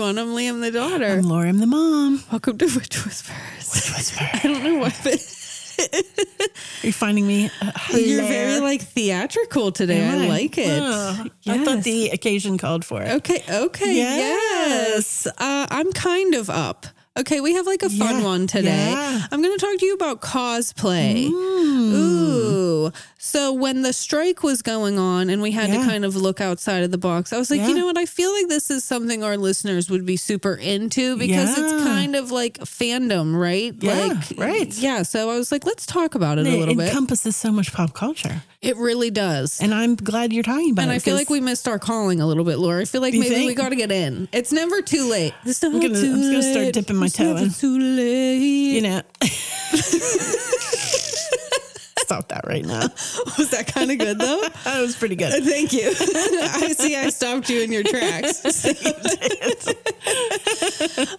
Everyone, I'm Liam the daughter. I'm Laura, I'm the mom. Welcome to Witch Whispers. Witch Whisperer. I don't know why, but Are you finding me? Uh, you're very like theatrical today. I like it. Oh, I Yes. thought the occasion called for it. Okay, okay, yes. Yes. Uh, I'm kind of up. Okay, we have like a fun Yeah, one today. yeah. I'm going to talk to you about cosplay. Mm. So when the strike was going on and we had to kind of look outside of the box, I was like, you know what? I feel like this is something our listeners would be super into because it's kind of like fandom, right? Yeah, like, right. Yeah. So I was like, let's talk about it a little bit. It encompasses so much pop culture. It really does. And I'm glad you're talking about And it. And I feel like we missed our calling a little bit, Laura. I feel like maybe we got to get in. It's never too late. It's not gonna- too I'm just gonna start dipping my It's toe never in. Too late. you know. Stop that right now. Was that kind of good though? That was pretty good. Uh, thank you. I see. I stopped you in your tracks.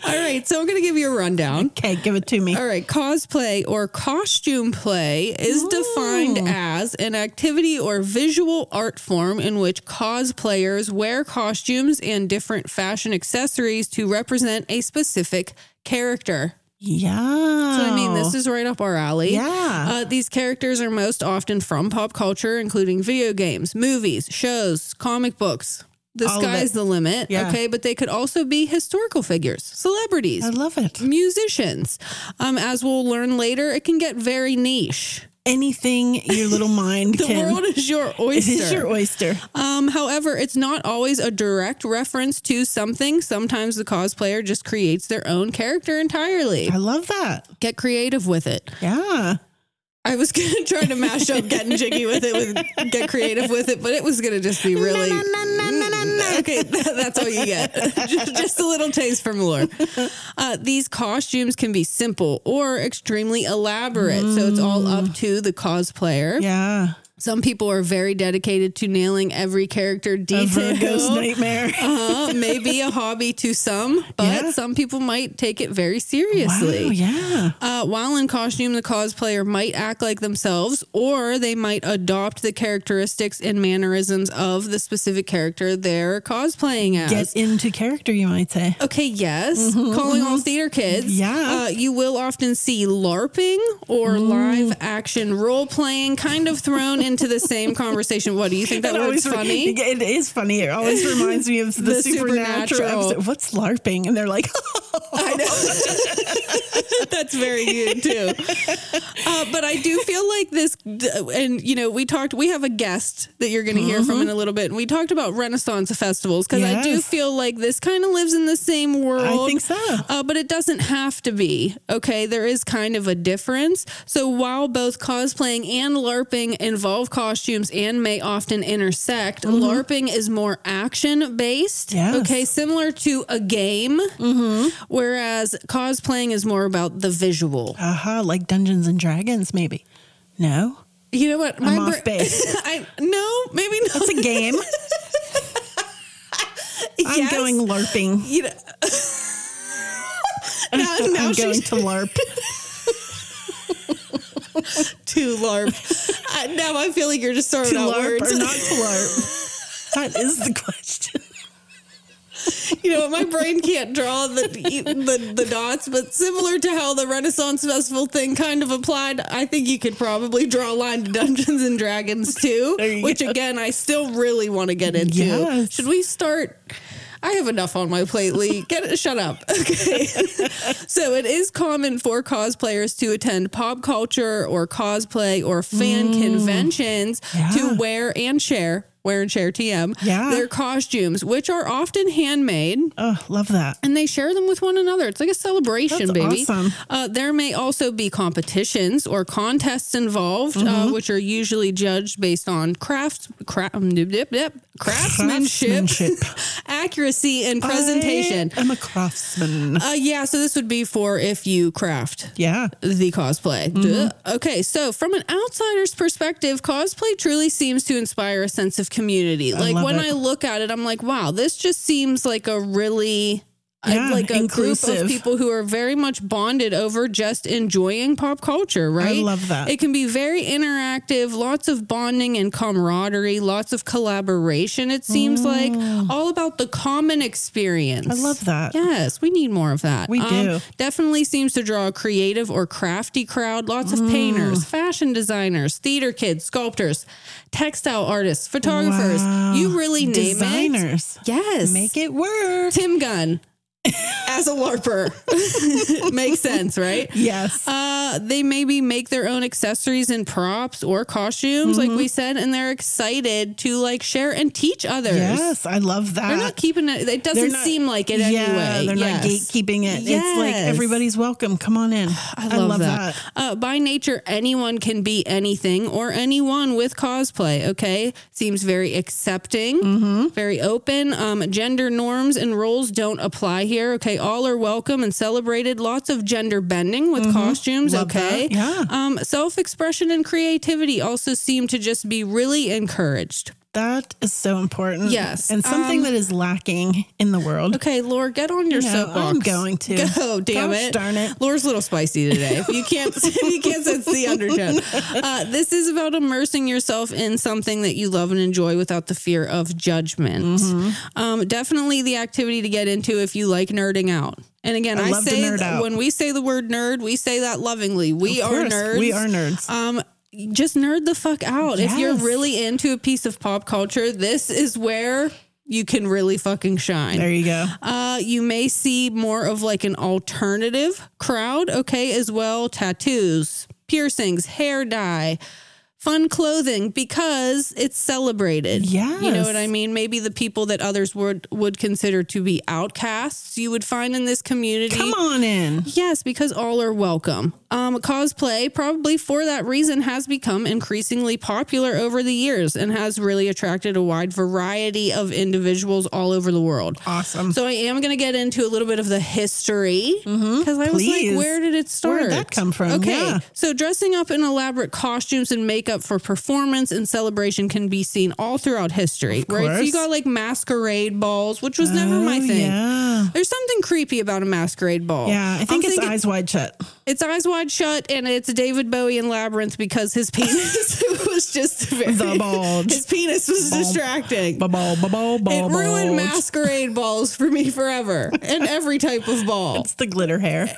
All right, so I'm going to give you a rundown. Okay, give it to me. All right, cosplay or costume play is defined as an activity or visual art form in which cosplayers wear costumes and different fashion accessories to represent a specific character. Yeah. So, I mean, this is right up our alley. Yeah. Uh, these characters are most often from pop culture, including video games, movies, shows, comic books. The All sky's the limit. Yeah. Okay. But they could also be historical figures, celebrities, I love it. musicians. Um, as we'll learn later, it can get very niche. Anything your little mind The can. world is your oyster. is your oyster. um, however, it's not always a direct reference to something. Sometimes the cosplayer just creates their own character entirely. I love that. Get creative with it. Yeah. I was gonna try to mash up getting jiggy with it, with get creative with it, but it was gonna just be really okay. That's all you get, just, just a little taste from Lore. Uh, these costumes can be simple or extremely elaborate, so it's all up to the cosplayer. Yeah. Some people are very dedicated to nailing every character detail. A. Virgo's nightmare. Uh, maybe a hobby to some, but Yeah. some people might take it very seriously. Wow, yeah. Uh, while in costume, the cosplayer might act like themselves, or they might adopt the characteristics and mannerisms of the specific character they're cosplaying as. Get into character, you might say. Okay, yes. Calling all theater kids. Mm-hmm, Yeah. Uh, you will often see LARPing or live action role playing kind of thrown into the same conversation. What do you think that It word's always re- funny? It is funny. It always reminds me of the, The supernatural. Supernatural. episode. What's LARPing? And they're like, I know. That's very good too. Uh, but I do feel like this, and you know, we talked. We have a guest that you're going to hear from in a little bit, and we talked about Renaissance festivals because I do feel like this kind of lives in the same world. I think so. uh, but it doesn't have to be. Okay, there is kind of a difference. So while both cosplaying and LARPing involve costumes and may often intersect, LARPing is more action based. Mm-hmm. Yes. Okay, similar to a game, whereas cosplaying is more about the visual. aha, like Dungeons and Dragons, maybe. No, You know what? I'm off base. I no, maybe not. it's a game. I'm Yes. going LARPing. You know. now, now I'm going to LARP. too LARP. Uh, now I feel like you're just throwing to out LARP words. or not to LARP? that is the question. you know, my brain can't draw the, the the dots, but similar to how the Renaissance Festival thing kind of applied, I think you could probably draw a line to Dungeons and Dragons too. Which go. again, I still really want to get into. Yes. Should we start? I have enough on my plate, Leigh. Get it, shut up. Okay. so it is common for cosplayers to attend pop culture or cosplay or fan conventions Mm. Yeah. to wear and share wear and share TM. Yeah. Their costumes, which are often handmade Oh, love that. and they share them with one another. It's like a celebration, That's baby. awesome. Uh, there may also be competitions or contests involved, Mm-hmm. uh, which are usually judged based on craft, cra- um, dip, dip, dip, craftsmanship, Craftsmanship. accuracy, and presentation. I am a craftsman. Uh, yeah, so this would be for if you craft Yeah. the cosplay. Duh. Okay, so from an outsider's perspective, cosplay truly seems to inspire a sense of community. Like when it. I look at it, I'm like, wow, this just seems like a really Yeah, like a group of people who are very much bonded over just enjoying pop culture, right? I love that. It can be very interactive, lots of bonding and camaraderie, lots of collaboration. It seems like all about the common experience. Mm. I love that. Yes, we need more of that. Um, We do. Definitely seems to draw a creative or crafty crowd. Lots of Mm. painters, fashion designers, theater kids, sculptors, textile artists, photographers. Wow. You really name it. Designers. Yes. Make it work. Tim Gunn as a LARPer. Makes sense, right? Yes. Uh, they maybe make their own accessories and props or costumes, like Mm-hmm. we said, and they're excited to like share and teach others. yes. I love that. They're not keeping it. It doesn't not- seem like it yeah, anyway. They're Yes. not gatekeeping it. It's like Yes. everybody's welcome. Come on in. I love, that. Uh, by nature, anyone can be anything or anyone with cosplay. Okay, seems very accepting, Mm-hmm. very open. Um, gender norms and roles don't apply here. Okay, all are welcome and celebrated. Lots of gender bending with costumes. Mm-hmm. Love okay, that. Yeah. Um, self expression and creativity also seem to just be really encouraged. That is so important. Yes. And something Um, that is lacking in the world. Okay, Laura, get on your No, soapbox. I'm going to. Go, damn Gosh it. darn it. Laura's a little spicy today. If you can't, if you can't sense the undertone. Uh, this is about immersing yourself in something that you love and enjoy without the fear of judgment. Mm-hmm. Um, definitely the activity to get into if you like nerding out. And again, I I, say that when we say the word nerd, we say that lovingly. We are nerds. We are nerds. Um, just nerd the fuck out. If you're really into a piece of pop culture, this is where you can really fucking shine. there you go. Uh, you may see more of like an alternative crowd, okay, as well. Tattoos, piercings, hair dye, fun clothing because it's celebrated. Yeah. You know what I mean? Maybe the people that others would would consider to be outcasts you would find in this community. Come on in. Yes, because all are welcome. Um, cosplay, probably for that reason, has become increasingly popular over the years and has really attracted a wide variety of individuals all over the world. Awesome. So I am going to get into a little bit of the history because I was like, where did it start? Where did that come from? Okay, Yeah. so dressing up in elaborate costumes and makeup for performance and celebration can be seen all throughout history, right? So you got like masquerade balls, which was never my Oh, thing. Yeah. There's something creepy about a masquerade ball. Yeah. I think I'm it's thinking- eyes wide shut. It's eyes wide shut, and it's David Bowie in Labyrinth because his penis was just very, The bulge. His penis was distracting. Ba-ball, ba-ball, It ball, ruined masquerade balls for me forever, and every type of ball. It's the glitter hair.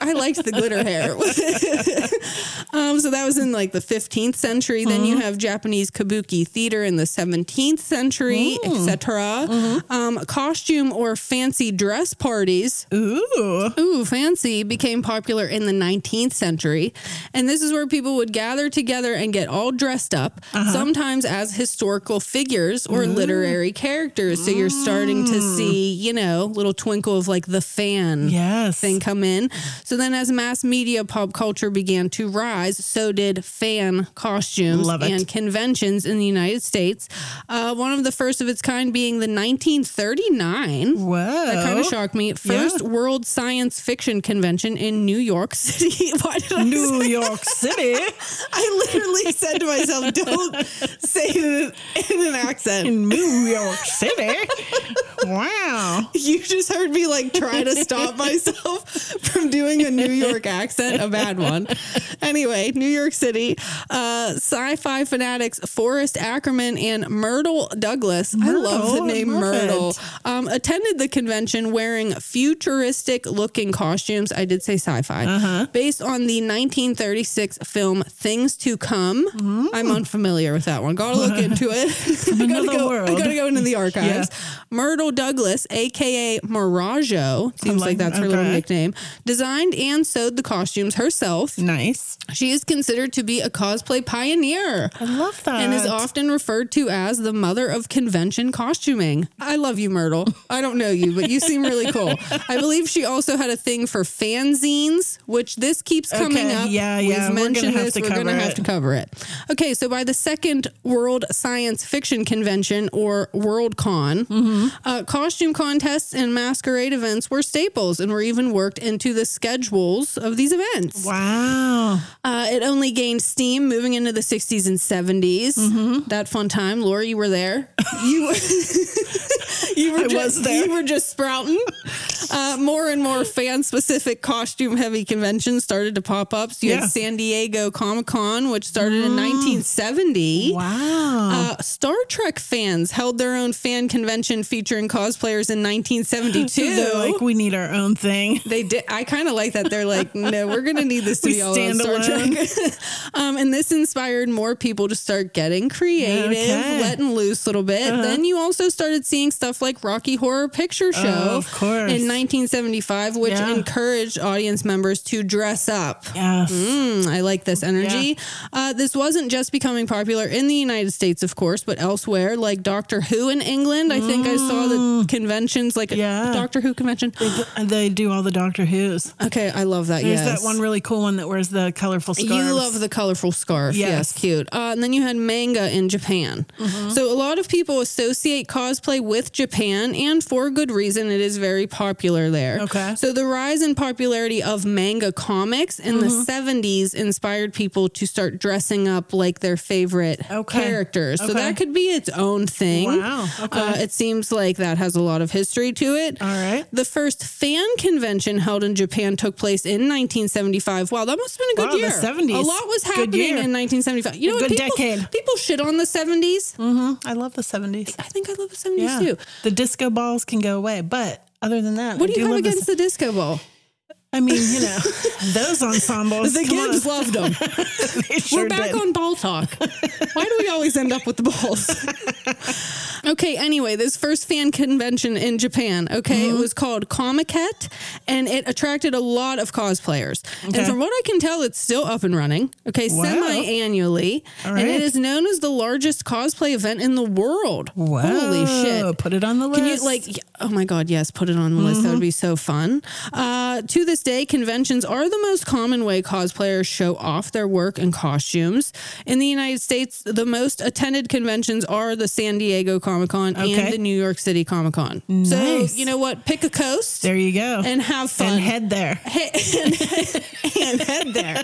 I liked the glitter hair. um, so that was in like the 15th century. Then Mm-hmm. you have Japanese kabuki theater in the 17th century, Mm. etc. Mm-hmm. Um, costume or fancy dress parties Ooh. Ooh, fancy became popular in the 19th century. And this is where people would gather together and get all dressed up, Uh-huh. sometimes as historical figures or literary characters. So you're starting to Mm. see, you know, little twinkle of like the fan Yes. thing come in. So then, as mass media pop culture began to rise, so did fan costumes and conventions in the United States. Uh, one of the first of its kind being the 1939. Whoa. That kind of shocked me. First Yeah. World Science Fiction Convention in New York City. Why did I New say- York City. I literally said to myself, "Don't say it in an accent." In New York City. Wow. You just heard me like try to stop myself from doing a New York accent, a bad one. Anyway, New York City, uh, sci-fi fanatics Forrest Ackerman and Myrtle Douglas. I love the name love Myrtle. Um, attended the convention wearing futuristic-looking costumes. I did say sci-fi, Uh-huh. based on the 1936 film Things to Come. I'm unfamiliar with that one. Gotta look into it. I gotta go, world. I gotta go into the archives. Yeah. Myrtle Douglas, aka Morojo, seems like, like- that's her little nickname, designed and sewed the costumes herself. Nice. She is considered to be a cosplay pioneer. I love that. And is often referred to as the mother of convention costuming. I love you, Myrtle. I don't know you, but you seem really cool. I believe she also had a thing for fanzines, which this keeps coming Okay, up. yeah, yeah, We've we're gonna mentioned have this. to We're going to cover have it. to cover it. Okay, so by the second World Science Fiction Convention, or WorldCon, Mm-hmm. uh, costume contests and masquerade events were staples and were even worked into the schedules of these events. wow. Uh, it only gained steam moving into the 60s and 70s. Mm-hmm. That fun time. Laura, you were there. You were, you were I just, was there. You were just sprouting. Uh, more and more fan specific costume heavy conventions started to pop up. So you Yeah. Mm. had San Diego Comic Con, which started in 1970. Wow. Uh, Star Trek fans held their own fan convention featuring cosplayers in 1972. They're like, we need our own thing. They did. I kind of like that. They're like, no, we're going to need this to We be all on Star alone. Trek. um, and this inspired more people to start getting creative, Okay. Uh-huh. letting loose a little bit. Then you also started seeing stuff like Rocky Horror Picture Show Oh, of course. in 1975, which Yeah. encouraged audience members to dress up. Yes. Mm, I like this energy. Uh, this wasn't just becoming popular in the United States, of course, but elsewhere, like Doctor Who in England. I think I saw the conventions, like Mm. Yeah. a Doctor Who convention. They do all the Doctor Who's. Okay, I love that. There's yes. that one really cool one that wears the colorful scarves. You love the colorful scarf. Yes, Yes. cute. Uh, and then you had manga in Japan. So a lot of people associate cosplay with Japan, and for good reason. It is very popular there. Okay. So the rise in popularity of manga comics in the 70s inspired people to start dressing up like their favorite Okay. characters. So Okay. that could be its own thing. Wow. Okay. Uh, it seems like that has a lot of history to it. All right. The first fan convention held in Japan took place in 1975. Wow, that must have been a good Wow, year. the 70s. A lot was happening in 1975. You know what? Good People, decade. people shit on the 70s. hmm I love the 70s. I think I love the 70s Yeah. too. The disco balls can go away. But other than that, What I do you have love the against the disco ball? I mean, you know, those ensembles. The come on. Loved them. Sure We're back did. on ball talk. Why do we always end up with the balls? okay, anyway, this first fan convention in Japan, okay, Mm-hmm. it was called Comiket and it attracted a lot of cosplayers. And from what I can tell, it's still up and running, okay, Wow. semi annually. All And it is known as the largest cosplay event in the world. Wow. Holy shit. Put it on the list. Can you like? Oh my God! Yes, put it on the list. That would be so fun. Uh, to this day, conventions are the most common way cosplayers show off their work and costumes. In the United States, the most attended conventions are the San Diego Comic Con Okay. and the New York City Comic Con. Nice. So you know what? Pick a coast There you go. and have fun And head there. and head there.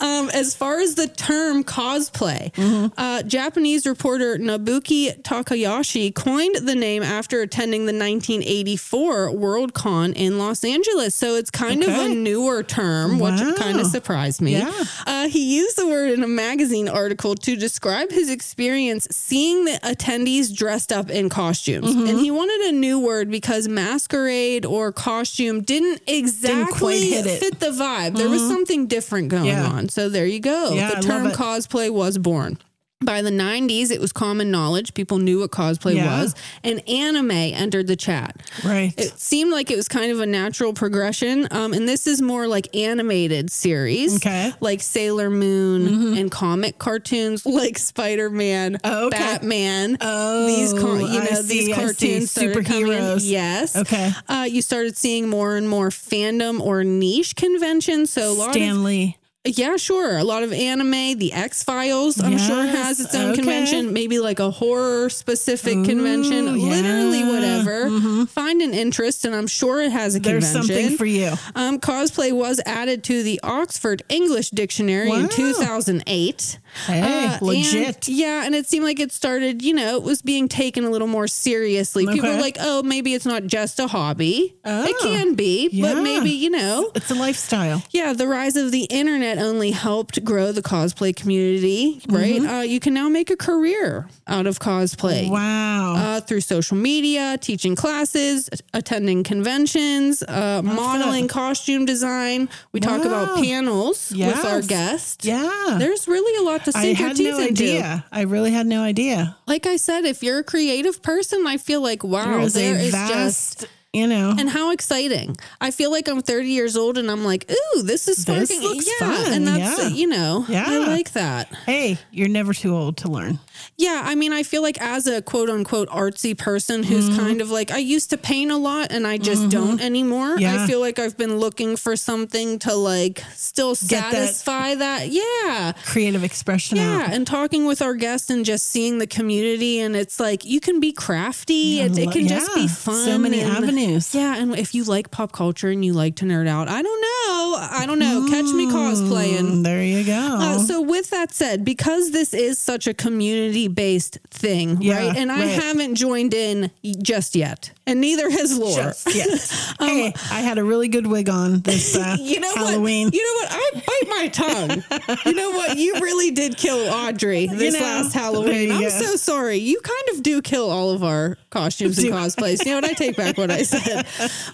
Um, as far as the term cosplay, uh, Japanese reporter Nabuki Takayashi coined the name after attending the 1984 World Con in Los Angeles. So it's kind of a newer term, Wow. which kind of surprised me. Yeah. Uh, he used the word in a magazine article to describe his experience seeing the attendees dressed up in costumes. Mm-hmm. And he wanted a new word because masquerade or costume didn't exactly it. fit the vibe. There was something different going Yeah. on. So there you go. Yeah, the term cosplay was born. By the 90s, it was common knowledge. People knew what cosplay Yeah. was, and anime entered the chat. Right. It seemed like it was kind of a natural progression. Um, and this is more like animated series, Okay. Mm-hmm. like Sailor Moon and comic cartoons like Spider Man, Oh, okay. Batman. Oh, these car- you know see, these cartoons started coming in. Superheroes. Yes. Okay. Uh, you started seeing more and more fandom or niche conventions. So a lot of Stanley. Yeah, sure. A lot of anime, the X Files, I'm sure has its own okay. convention. Maybe like a horror specific convention. yeah. Literally, whatever. Find an interest, and I'm sure it has a There's convention. something for you. Um, cosplay was added to the Oxford English Dictionary in 2008. Hey, and- legit. yeah, and it seemed like it started, you know, it was being taken a little more seriously. People were like, oh, maybe it's not just a hobby. It Oh, can be, but maybe, you know. It's a lifestyle. Yeah, the rise of the internet only helped grow the cosplay community, right? Uh, you can now make a career out of cosplay. Wow. Uh, through social media, teaching classes, attending conventions, uh, modeling, costume design. We talk about Wow. panels with our guests. yeah. There's really a lot to I sink your had teeth no into. idea. I really had no idea. Like I said, if you're a creative person, I feel like wow, There is there a is just you know, and how exciting. I feel like I'm 30 years old and I'm like, ooh, this is This sparking. looks yeah, fun, and that's yeah. you know, yeah. I like that. hey, you're never too old to learn. Yeah, I mean, I feel like as a quote unquote artsy person who's Mm-hmm. kind of like, I used to paint a lot and I just don't anymore. I feel like I've been looking for something to like still Get that- satisfy that. Yeah. Creative expression Yeah, out. and talking with our guests and just seeing the community, and it's like you can be crafty. It, it can just be fun. So many and- avenues. Yeah, and if you like pop culture and you like to nerd out, I don't know. I don't know. Catch me cosplaying. Mm, there you go. Uh, so, with that said, because this is such a community based thing, Yeah, right? And I haven't joined in just yet, and neither has Laura. Yes. hey, I had a really good wig on this uh, Um, You know Halloween. what? You know what? I bite my tongue. you know what? You really did kill Audrey this know, last Halloween. I'm go. so sorry. You kind of do kill all of our costumes and cosplays. You know what? I take back what I said.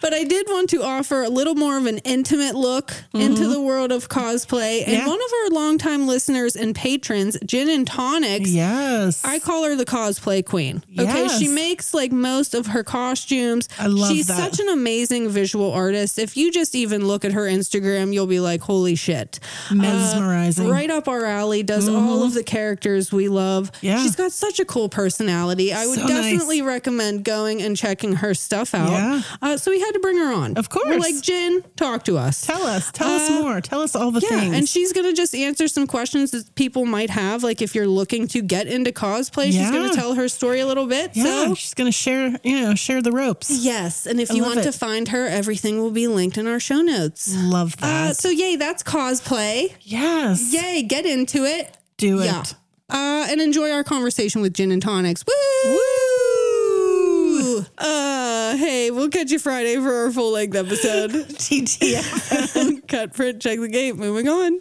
But I did want to offer a little more of an intimate look into the world of cosplay. And Mm-hmm. Yeah. one of our longtime listeners and patrons, Jyn and Tonics, yes. I call her the cosplay queen. Okay. Yes. She makes like most of her costumes. I love She's that. such an amazing visual artist. If you just even look at her Instagram, you'll be like, holy shit. Mesmerizing. Mm-hmm. Uh, right up our alley, does all of the characters we love. Yeah. She's got such a cool personality. I would So nice. definitely recommend going and checking her stuff out. Yeah. Uh, so we had to bring her on. Of We're course. like, Jen, talk to us. Tell us. Tell us Uh, more. Tell us all the Yeah, things. and she's gonna just answer some questions that people might have. Like if you're looking to get into cosplay, she's gonna tell her story a little bit. yeah, So she's going to share, you know, share the ropes. yes, and if I you want it. to find her, everything will be linked in our show notes. Love that. Uh, so yay, that's cosplay. yes. Yay, get into it. Do it. Yeah. Uh, and enjoy our conversation with Jyn and Tonics. Woo! Woo! Uh, hey, we'll catch you Friday for our full length episode. TTF. Cut, print, check the gate. Moving on.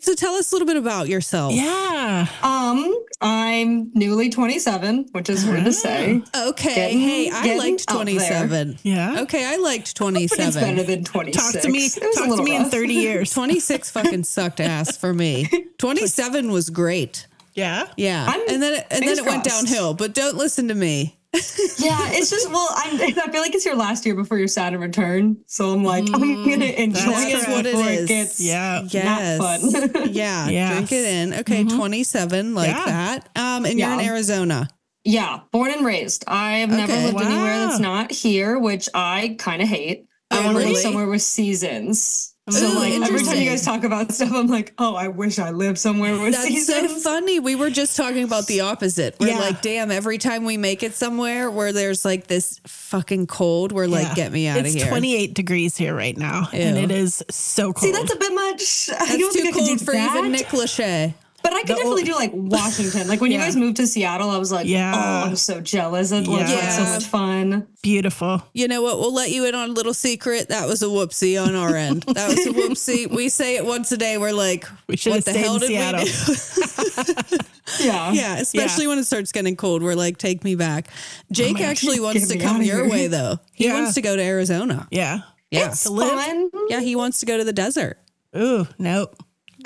So tell us a little bit about yourself. yeah. Um, I'm newly 27, which is weird to say. Okay. Getting- hey, I liked 27. Yeah. Okay, I liked But it's better than 26. Talk to me. It was a Talk to me in 30 years. 26 fucking sucked ass for me. 27 was great. Yeah. Yeah. I'm- and then it, and then it went downhill, but don't listen to me. Yeah, it's just, well, I'm, I feel like it's your last year before your Saturn return. So I'm like, I'm going to enjoy that's it what it before is. it gets Yeah. Yes. fun. yeah. Yes. Drink it in. Okay, 27 like Yeah. that. Um and you're in Arizona. Yeah, born and raised. I've never Okay. lived anywhere that's not here, which I kind of hate. I want to really? live somewhere with seasons. So Ooh, like every time you guys talk about stuff, I'm like, oh, I wish I lived somewhere with That's so funny. We were just talking about the opposite. We're Yeah. like, damn, every time we make it somewhere where there's like this fucking cold, we're like, get me out of here. It's 28 degrees here right now, and it is so cold. See, that's a bit much. I That's don't think too I do cold for that. even Nick Lachey. But I could The definitely old- do like Washington. Like when Yeah. you guys moved to Seattle, I was like, Yeah. oh, I'm so jealous. It looks like so much fun. beautiful. You know what? We'll let you in on a little secret. That was a whoopsie on our end. That was a whoopsie. We say it once a day. We're like, We what the hell in did Seattle. we do? Yeah. yeah, especially when it starts getting cold. We're like, take me back. Oh Jake man. actually wants to come your here. way, though. He Yeah. wants to go to Arizona. Yeah. Yeah. It's fun. Yeah, he wants to go to the desert. Ooh, nope.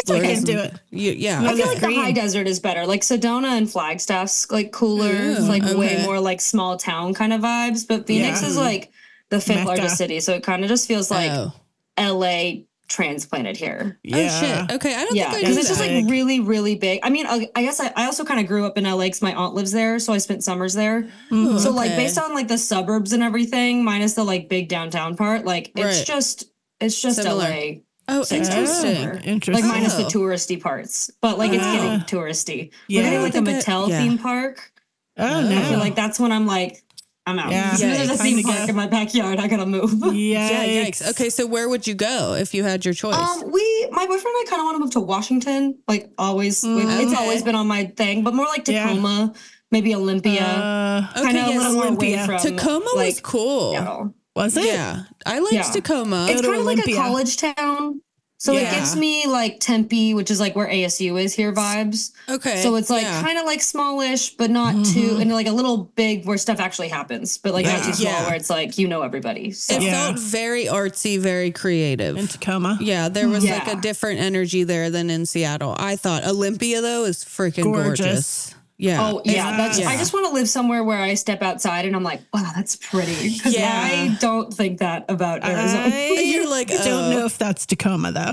I can't do it. You, yeah. I feel That's like the high desert is better. Like Sedona and Flagstaff's like cooler, Ooh, like way more like small town kind of vibes. But Phoenix Yeah. is like the fifth Mecca. largest city, so it kind of just feels like oh. LA transplanted here. Yeah. oh, shit. Okay. I don't Yeah, think because it's just like really, really big. I mean, I, I guess I, I also kind of grew up in LA because my aunt lives there, so I spent summers there. Ooh, So like based on like the suburbs and everything, minus the like big downtown part, like it's Right. just it's just Similar. LA. Oh, Six times interesting. over. Interesting. Like minus the Oh. touristy parts, but like it's getting touristy. Yeah. We're getting like a Look at that. Mattel Yeah. theme park. oh, Oh. I feel no. like that's when I'm like, I'm out. Yeah. As soon as Yeah, there's a theme park go. in my backyard, I gotta move. Yeah, Yikes. yikes. Okay, so where would you go if you had your choice? Um, we, my boyfriend and I kind of want to move to Washington. Like always, We've- it's always been on my thing, but more like Yeah. Tacoma, maybe Olympia, Uh, okay, kind of yes. a little more away from Tacoma was like, cool. Seattle. Was it? Yeah, I liked Yeah. Tacoma. It's kind of like a college town. So it Yeah. gives me like Tempe, which is like where ASU is here vibes. Okay. So it's like yeah. kind of like smallish, but not mm-hmm. too, and like a little big where stuff actually happens, but like not Yeah. too small Yeah. where it's like you know everybody. So It Yeah. felt very artsy, very creative. In Tacoma. yeah, there was like a different energy there than in Seattle. I thought Olympia though is freaking gorgeous. Gorgeous. Yeah. Oh yeah, that's. yeah. I just want to live somewhere where I step outside and I'm like, wow, that's pretty. Because Yeah. I don't think that about Arizona. I You're like, don't oh. know if that's Tacoma though.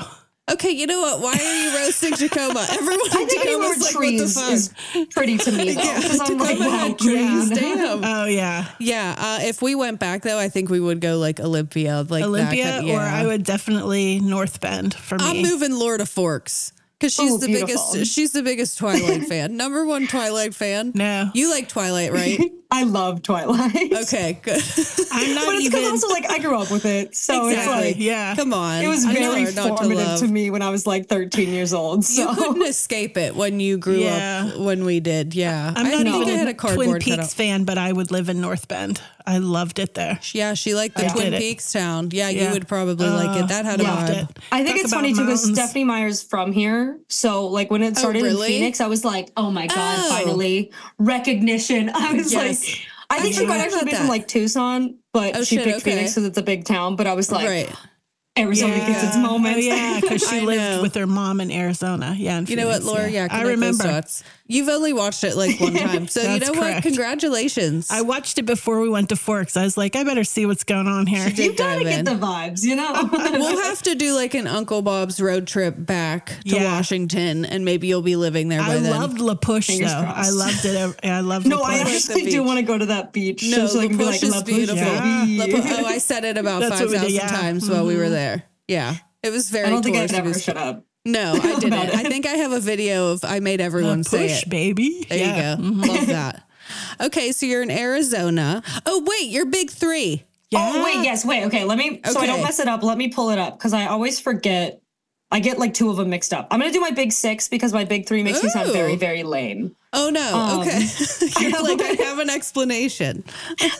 Okay, you know what? Why are you roasting Tacoma? Everyone I in think Tacoma's with like, what the trees fuck? is pretty to me though. yeah, Because I'm like, Tacoma wow, had trees. Damn. Oh yeah, Yeah, uh, if we went back though, I think we would go like Olympia, like that Olympia, kind- or yeah. I would definitely North Bend for me. I'm moving Laura to Forks because she's Ooh, the beautiful. biggest. She's the biggest Twilight fan. Number one Twilight fan. No. you like Twilight, right? I love Twilight. Okay, good. I'm not But it's even. also like I grew up with it, so it's Exactly. like yeah, Come on, it was very not to formative to, me when I was like 13 years old. So You couldn't escape it when you grew Yeah. up. When we did, yeah. I'm I not even a a Twin cardboard Peaks cutout. fan, but I would live in North Bend. I loved it there. Yeah, she liked the I Twin did it. Peaks town. Yeah, you would probably like it. That had a Loved vibe. it. I think Talk it's about funny too because. Stephenie Meyer's from here. So like when it oh, started really? in Phoenix, I was like, oh my god, Oh. finally recognition. I was Yes. like, I think I she might actually be that. from like Tucson, but Oh, she shit, picked okay. Phoenix because it's a big town. But I was like, right. Arizona gets its Oh moments. yeah, because she lived know. with her mom in Arizona. Yeah, in You know what, Laura? Yeah, I connect those remember. Dots. You've only watched it like one time, so you That's know what? Congratulations. I watched it before we went to Forks. I was like, I better see what's going on here. You've gotta dive in. get the vibes, you know. we'll have to do like an Uncle Bob's road trip back to Yeah. Washington, and maybe you'll be living there by then. I then. loved La Push though. Fingers I crossed. loved it. I loved no, La I actually do want to go to that beach. no, just so I La Push like, is La Push, beautiful. baby. La Pu- oh, I said it about That's five what we did, thousand yeah. Mm-hmm. times while we were there. Yeah, it was very. I don't think I'd touristy. ever shut up. No, I didn't. I think I have a video of I made La everyone say Push, it. baby. There Yeah. you go. Love that. Okay, so you're in Arizona. Oh wait, you're big three. Oh wait, yes, wait, okay. Let me so I Okay. don't mess it up. Let me pull it up because I always forget. I get like two of them mixed up. I'm gonna do my big six because my big three makes me sound very, very lame. Oh no. Um, okay. you're like I have an explanation.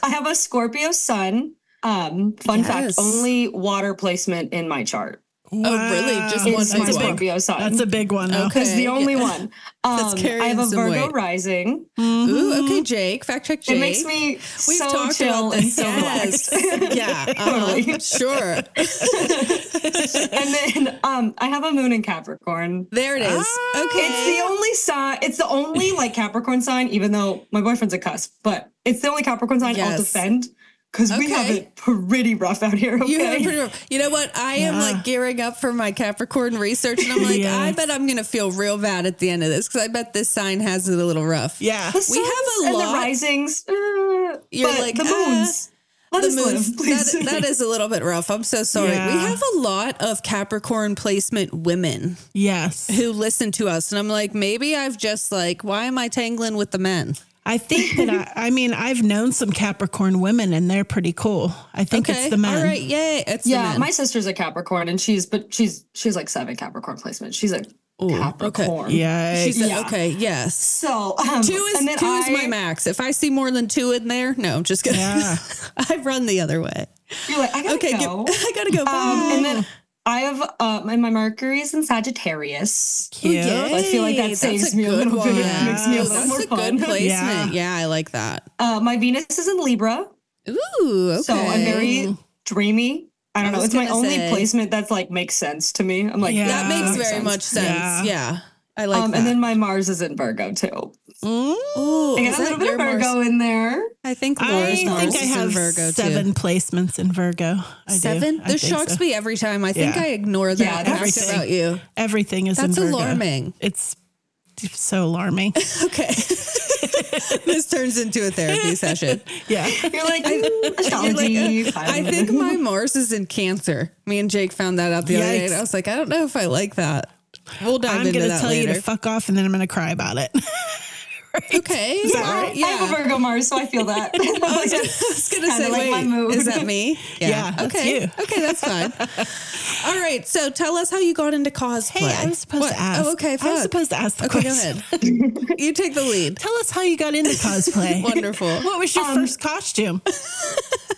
I have a Scorpio sun. Um, fun Yes. fact: only water placement in my chart Oh really? Just Wow. one is my big. Scorpio sun. That's a big one. Though. Okay. It's the only one. Um, I carrying have a some Virgo weight. rising. Ooh, okay, Jake. Fact check Jake. It makes me We've so talked chill about and this. so Yes. relaxed. yeah. uh-huh. Totally. Sure. and then um, I have a moon in Capricorn. There it is. Ah. okay. It's the only sign. It's the only like Capricorn sign, even though my boyfriend's a cusp, but it's the only Capricorn sign I'll Yes. defend because we have it pretty rough out here. Okay. You have pretty rough. You know what? I am like gearing up for my Capricorn research, and I'm like, Yes. I bet I'm gonna feel real bad at the end of this because I bet this sign has it a little rough. Yeah. The we have a and lot- the risings. uh, You're like, the uh, moons. Let the us moons. live, please. That, that is a little bit rough. I'm so sorry. We have a lot of Capricorn placement women Yes. who listen to us, and I'm like, maybe I've just like, why am I tangling with the men? I think that I, I mean I've known some Capricorn women and they're pretty cool. I think it's the men. All right. Yay. It's the yeah, men. my sister's a Capricorn, and she's but she's she's like seven Capricorn placement. She's a Capricorn. Yeah. She said, Yeah. okay. Yes. So um, Two is and then two is my max. If I see more than two in there, no, I'm just kidding. Yeah. I've run the other way. You're like, I gotta Okay, give- go. I gotta go. Um, Bye. and then I have uh, my, my Mercury is in Sagittarius. Cute. I feel like that That's saves a me a good little bit. one. It makes me a little That's more a fun. good placement. Yeah. Yeah. I like that. Uh, my Venus is in Libra, Ooh, okay. so I'm very dreamy. I don't I know. It's my gonna only say- placement that's like makes sense to me. I'm like, Yeah. That makes makes very sense. much sense. Yeah. Yeah. I like um, that. and then my Mars is in Virgo too. Ooh, I is got a little bit of Virgo Mars? in there. I think I Laura's think Mars I is in have Virgo seven too. placements in Virgo. I. Seven? I This think shocks so. me every time. I think Yeah. I ignore that Yeah, fact that's- about you. Everything is That's in Virgo. alarming. It's so alarming. Okay. this turns into a therapy session. yeah. You're like mm, You're like, uh, I think my Mars is in Cancer. Me and Jake found that out the other day, and I was like, I don't know if I like that. We'll dive I'm into going to that tell later. you to fuck off and then I'm going to cry about it. okay. Yeah, all right, I have a Virgo Mars, so I feel that. I was gonna say, like my wait, mood. is that me? Yeah, that's okay. you. Okay, that's fine. All right. So tell us how you got into cosplay. hey, I was supposed What? to ask. Oh, okay. I was supposed to ask the Okay, go ahead. you take the lead. Tell us how you got into cosplay. Wonderful. What was your um, first costume?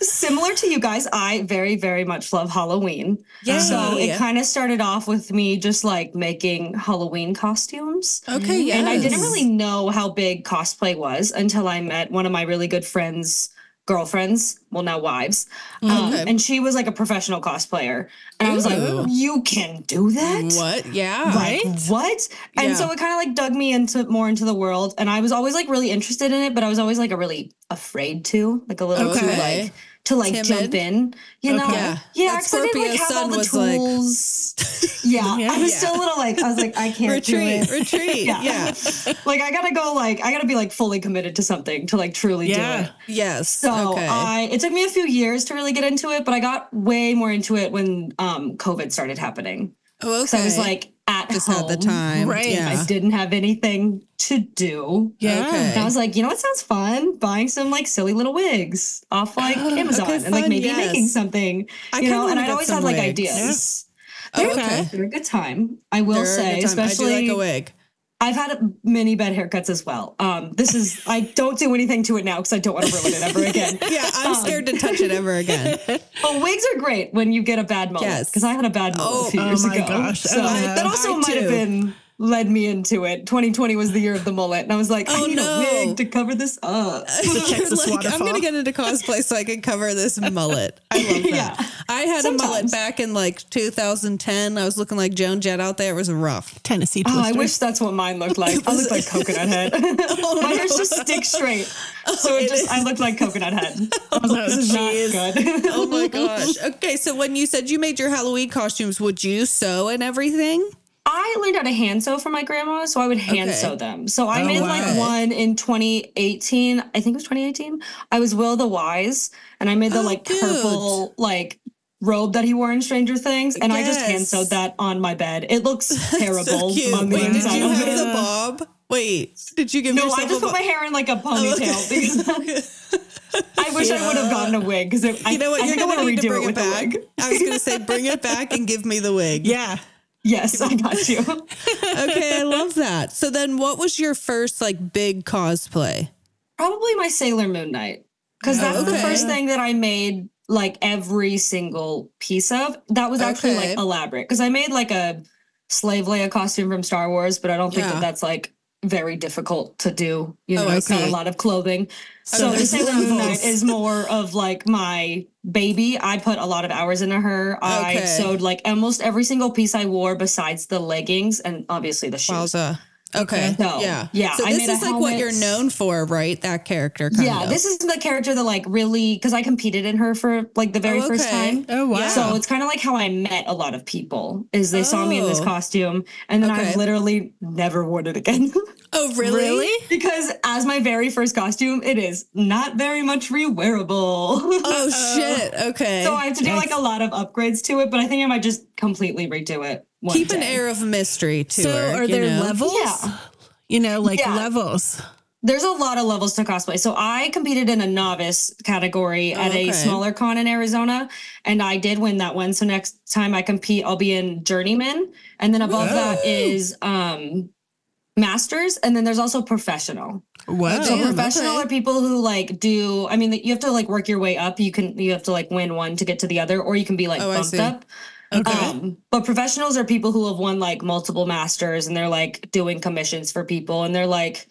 similar to you guys, I very, very much love Halloween. Yeah. So it Yeah. kind of started off with me just like making Halloween costumes. Okay, yeah. And I didn't really know how big cosplay was until I met one of my really good friends, girlfriends, well, now wives. Um, and she was like a professional cosplayer. And I was like, you can do that? What? Yeah. Like, what? And Yeah. so it kind of like dug me into more into the world. And I was always like really interested in it, but I was always like a really afraid to, like a little too like to like Timid? jump in. You know? Okay. Yeah. Yeah, 'cause I didn't like have all the was like- tools. yeah, Yeah. I was Yeah. still a little like I was like I can't do Retreat. it. Retreat. Yeah. yeah. Like I gotta go. Like I gotta be like fully committed to something to like truly do it. Yes. So okay. I it took me a few years to really get into it, but I got way more into it when um COVID started happening. oh, okay. So. I was like at just home. had the time. Right. Yeah. I didn't have anything to do. Yeah. Okay. And I was like, you know what sounds fun? Buying some like silly little wigs off like Amazon okay, and like maybe yes. making something. I you know, and I'd always some had like ideas. Oh, They're, okay. they're a good time. I will They're say, time. especially I do like a wig. I've had many bad haircuts as well. Um, this is I don't do anything to it now because I don't want to ruin it ever again. Yeah, I'm Um, scared to touch it ever again. But wigs are great when you get a bad mullet. Yes. Because I had a bad mullet Oh, a few oh years my ago. gosh. So Oh, that also might have been led me into it. 2020 was the year of the mullet, and I was like, Oh, I need no. a wig to cover this up. The Texas like, I'm gonna get into cosplay so I can cover this mullet. I love that. Yeah. I had a mullet back in like 2010. I was looking like Joan Jett out there. It was rough. Tennessee Oh. I wish that's what mine looked like. I looked like coconut head. Oh, my hair's just stick straight, oh, so it just I looked like coconut head. I was like, this is jeez. not good. Oh my gosh. Okay, so when you said you made your Halloween costumes, would you sew and everything? I learned how to hand sew from my grandma, so I would hand Okay. sew them. So I Oh, made wow. like one in 2018. I think it was 2018. I was Will the Wise, and I made the Oh, like purple like robe that he wore in Stranger Things, and I just hand sewed that on my bed. It looks terrible So. Wait, did you have it. the bob? Wait, did you give me No, I just put my hair in like a Oh, ponytail I wish I would have gotten a wig because You know what? I You're I gonna need to redo bring it it back. I was gonna say, bring it back and give me the wig. yeah. Yes, I got you. Okay, I love that. So then, what was your first like big cosplay? Probably my Sailor Moon night. Because that's the Okay. first thing that I made like every single piece of. That was actually Okay. like elaborate. Because I made like a slave Leia costume from Star Wars, but I don't think Yeah. that that's like very difficult to do. You Oh, know, it's not okay. a lot of clothing. So Okay. the Sailor Moon Levels. night is more of like my baby. I put a lot of hours into her. I Okay. sewed like almost every single piece I wore besides the leggings and obviously the shoes. Wowza. Okay. So, yeah. yeah, So I this made a is like what you're known for, right? That character. Kind Yeah, of. this is the character that like really because I competed in her for like the very Oh, first time. Oh wow. So it's kind of like how I met a lot of people is they saw me in this Oh. costume and then Okay. I've literally never worn it again. Oh, really? because as my very first costume, it is not very much rewearable. Oh shit. Okay. so I have to do like a lot of upgrades to it, but I think I might just completely redo it. One Keep an air of mystery to so her. are there know? levels? Yeah. You know, like Yeah. levels. There's a lot of levels to cosplay. So I competed in a novice category Oh, at okay. a smaller con in Arizona, and I did win that one. So next time I compete, I'll be in journeyman, and then above that is um masters, and then there's also professional. Wow. So Damn, professional okay. are people who like do. I mean, you have to like work your way up. You can you have to like win one to get to the other, or you can be like Oh, I bumped see. up. Okay. Um, but professionals are people who have won like multiple masters, and they're like doing commissions for people, and they're like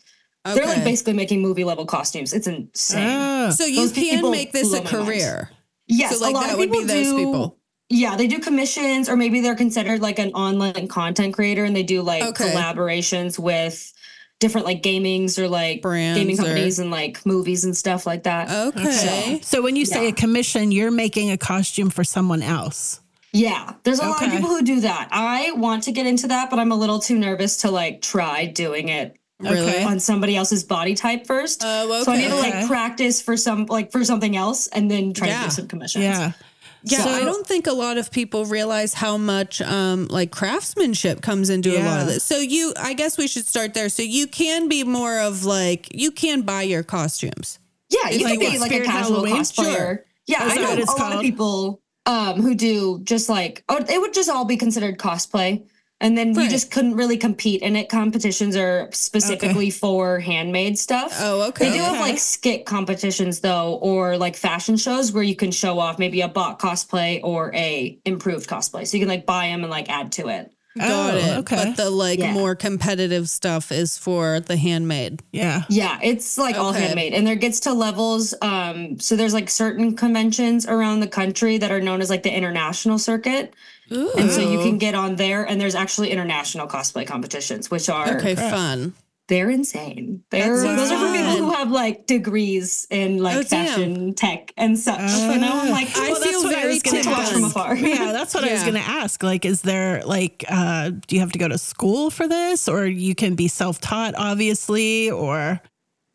they're like basically making movie level costumes. It's insane. Ah. So you Those can people make this a career. yes, so like a lot that of would people be those do, people. Yeah, they do commissions, or maybe they're considered like an online content creator, and they do like Okay. collaborations with different like gamings or like Brands gaming or- companies and like movies and stuff like that. Okay. So when you say Yeah. a commission, you're making a costume for someone else. Yeah, there's a lot of people who do that. I want to get into that, but I'm a little too nervous to like try doing it Really? On somebody else's body type first. Oh, So I need to okay. Okay. like practice for some like for something else and then try Yeah. to do some commissions. Yeah. Yeah, So- I don't think a lot of people realize how much um like craftsmanship comes into a lot of this. So you I guess we should start there. So you can be more of like you can buy your costumes. Yeah, you can be like a casual Halloween? cosplayer. Sure. Yeah, Is I know a it's lot of people um who do just like oh they would just all be considered cosplay. And then Right. you just couldn't really compete. And it competitions are specifically for handmade stuff. Oh, okay. They do have like skit competitions though, or like fashion shows where you can show off maybe a bought cosplay or a improved cosplay. So you can like buy them and like add to it. Got Oh, it. okay. But the like Yeah. more competitive stuff is for the handmade. Yeah. Yeah, it's like all handmade, and there gets to levels. Um, so there's like certain conventions around the country that are known as like the international circuit, and so you can get on there. And there's actually international cosplay competitions, which are Okay, fun. They're insane. They're That's those are for people who have like degrees in like Oh, damn. fashion tech and such. you know, I'm like, I well, feel very I gonna tense. watch from afar. Yeah, that's what I was going to ask. Like, is there like, uh, do you have to go to school for this, or you can be self-taught, obviously, or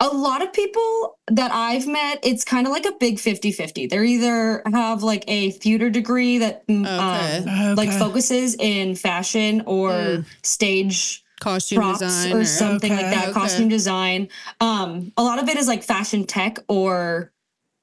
a lot of people that I've met, it's kind of like a big 50 50. They either have like a theater degree that mm, Okay. um, like focuses in fashion or stage Costume props design or or, something like that, okay. costume design. Um, a lot of it is like fashion tech or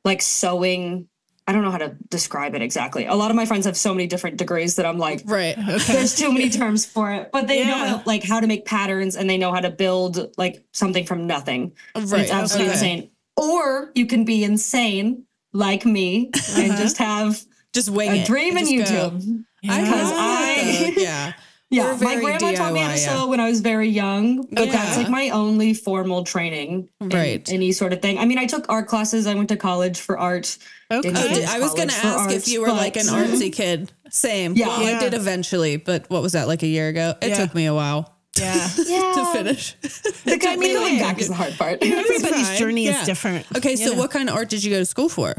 like sewing. I don't know how to describe it exactly. A lot of my friends have so many different degrees that I'm like, right. there's too many terms for it, but they know Yeah. how, like how to make patterns and they know how to build like something from nothing. Right. It's absolutely okay. insane. Or you can be insane like me and just have Just wing a it. dream in Just go. YouTube. I Yeah. love I- yeah. Yeah, my very grandma taught me how to DIY, yeah. sew when I was very young, but that's like my only formal training in Right. any sort of thing. I mean, I took art classes. I went to college for art. okay? Oh, did- I was going to college for ask if you were like an artsy kid. Same. Yeah. Well, I did eventually, but what was that, like a year ago? It Yeah. took me a while yeah. Yeah, to finish. The I mean, me going back is the hard part. Everybody's journey Yeah. is different. Okay, so know. what kind of art did you go to school for?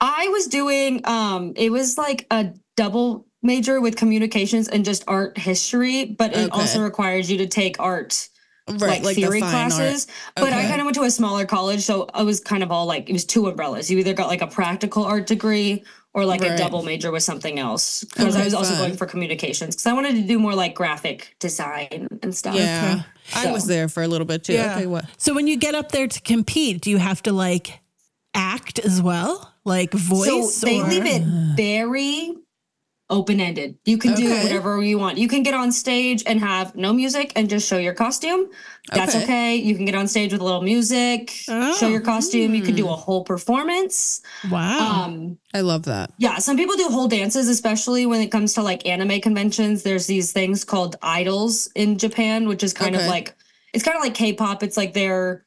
I was doing um it was like a double major with communications and just art history, but it Okay. also requires you to take art Right, like, the theory fine classes. But I kind of went to a smaller college, so I was kind of all like it was two umbrellas. You either got like a practical art degree or like Right. a double major with something else. Because Okay, I was also fun. going for communications because I wanted to do more like graphic design and stuff. art. Yeah. I was there for a little bit too. Yeah. Okay, what? So when you get up there to compete, do you have to like act as well, like voice? So they or- leave it very open ended. You can do whatever you want. You can get on stage and have no music and just show your costume. That's Okay. okay. You can get on stage with a little music, Oh. show your costume. You can do a whole performance. Wow. Um, I love that. yeah, some people do whole dances, especially when it comes to like anime conventions. There's these things called idols in Japan, which is kind Okay. of like it's kind of like K-pop. It's like their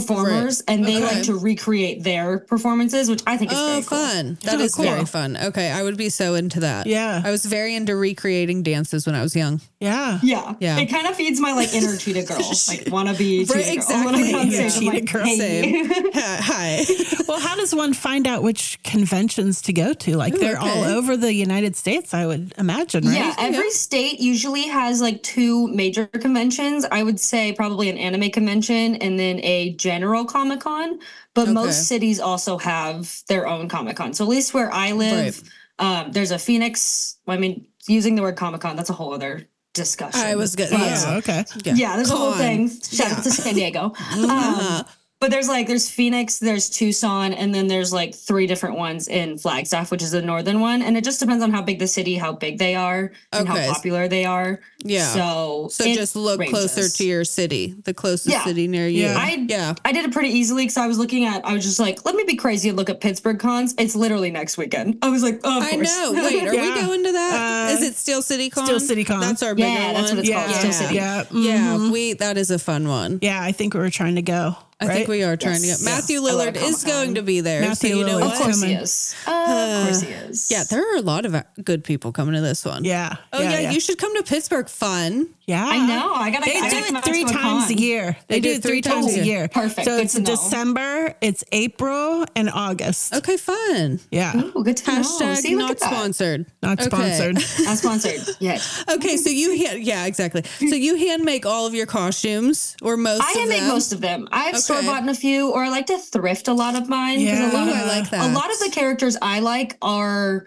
performers, and they Okay. like to recreate their performances, which I think is Oh, very cool. fun. That Oh, is cool. very fun. Okay, I would be so into that. Yeah. I was very into recreating dances when I was young. yeah. Yeah. Yeah. It kind of feeds my like inner cheetah girl, like wanna be cheetah Right, girl. When I get on exactly. stage, I'm Yeah, like, cheetah girl. hey. Hi. Well, how does one find out which conventions to go to? Like Ooh, they're all over the United States, I would imagine, right? Yeah, every state usually has like two major conventions. I would say probably an anime convention and then a general Comic Con. But Okay. most cities also have their own Comic Con. So at least where I live, um, there's a Phoenix. I mean, using the word Comic Con, that's a whole other discussion. I was good. Yeah. Okay. yeah, there's a whole thing. Shout out to San Diego. Um, but there's like there's Phoenix, there's Tucson, and then there's like three different ones in Flagstaff, which is the northern one. And it just depends on how big the city, how big they are, and Okay. how popular they are. Yeah. So So just look closer to your city, the closest Yeah. city near you. Yeah. I yeah. I did it pretty easily because I was looking at I was just like, let me be crazy and look at Pittsburgh cons. It's literally next weekend. I was like, oh, of I course. know. Wait, are we going to that? Uh, Is it Steel City Con? Steel City Con. That's our bigger Yeah, that's what it's Yeah. called. Steel City. Yeah. Yeah, mhm. we that is a fun one. Yeah, I think we were trying to go. I think we are trying Yes. to get Matthew Yes. I love Lillard is going to be there. Matthew so you know Lillard's Of course he coming. is. of course he is. Yeah, there are a lot of uh, good people coming to this one. Yeah. Oh yeah, you should come to Pittsburgh. Fun. Yeah. I know. I gotta. They I do gotta it three to a times a year. They, do it three times a year. Perfect. So Good it's. December, it's April, and August. Okay, fun. Yeah. Ooh, good to know. Hashtag See, look not at that. sponsored. Not Okay. sponsored. Not sponsored yet. Okay, so you hand, yeah, exactly. So you hand make all of your costumes or most of them? I of hand make most of them. I've Okay. Store bought a few, or I like to thrift a lot of mine. 'cause Yeah. a lot of oh, I like that. a lot of the characters I like are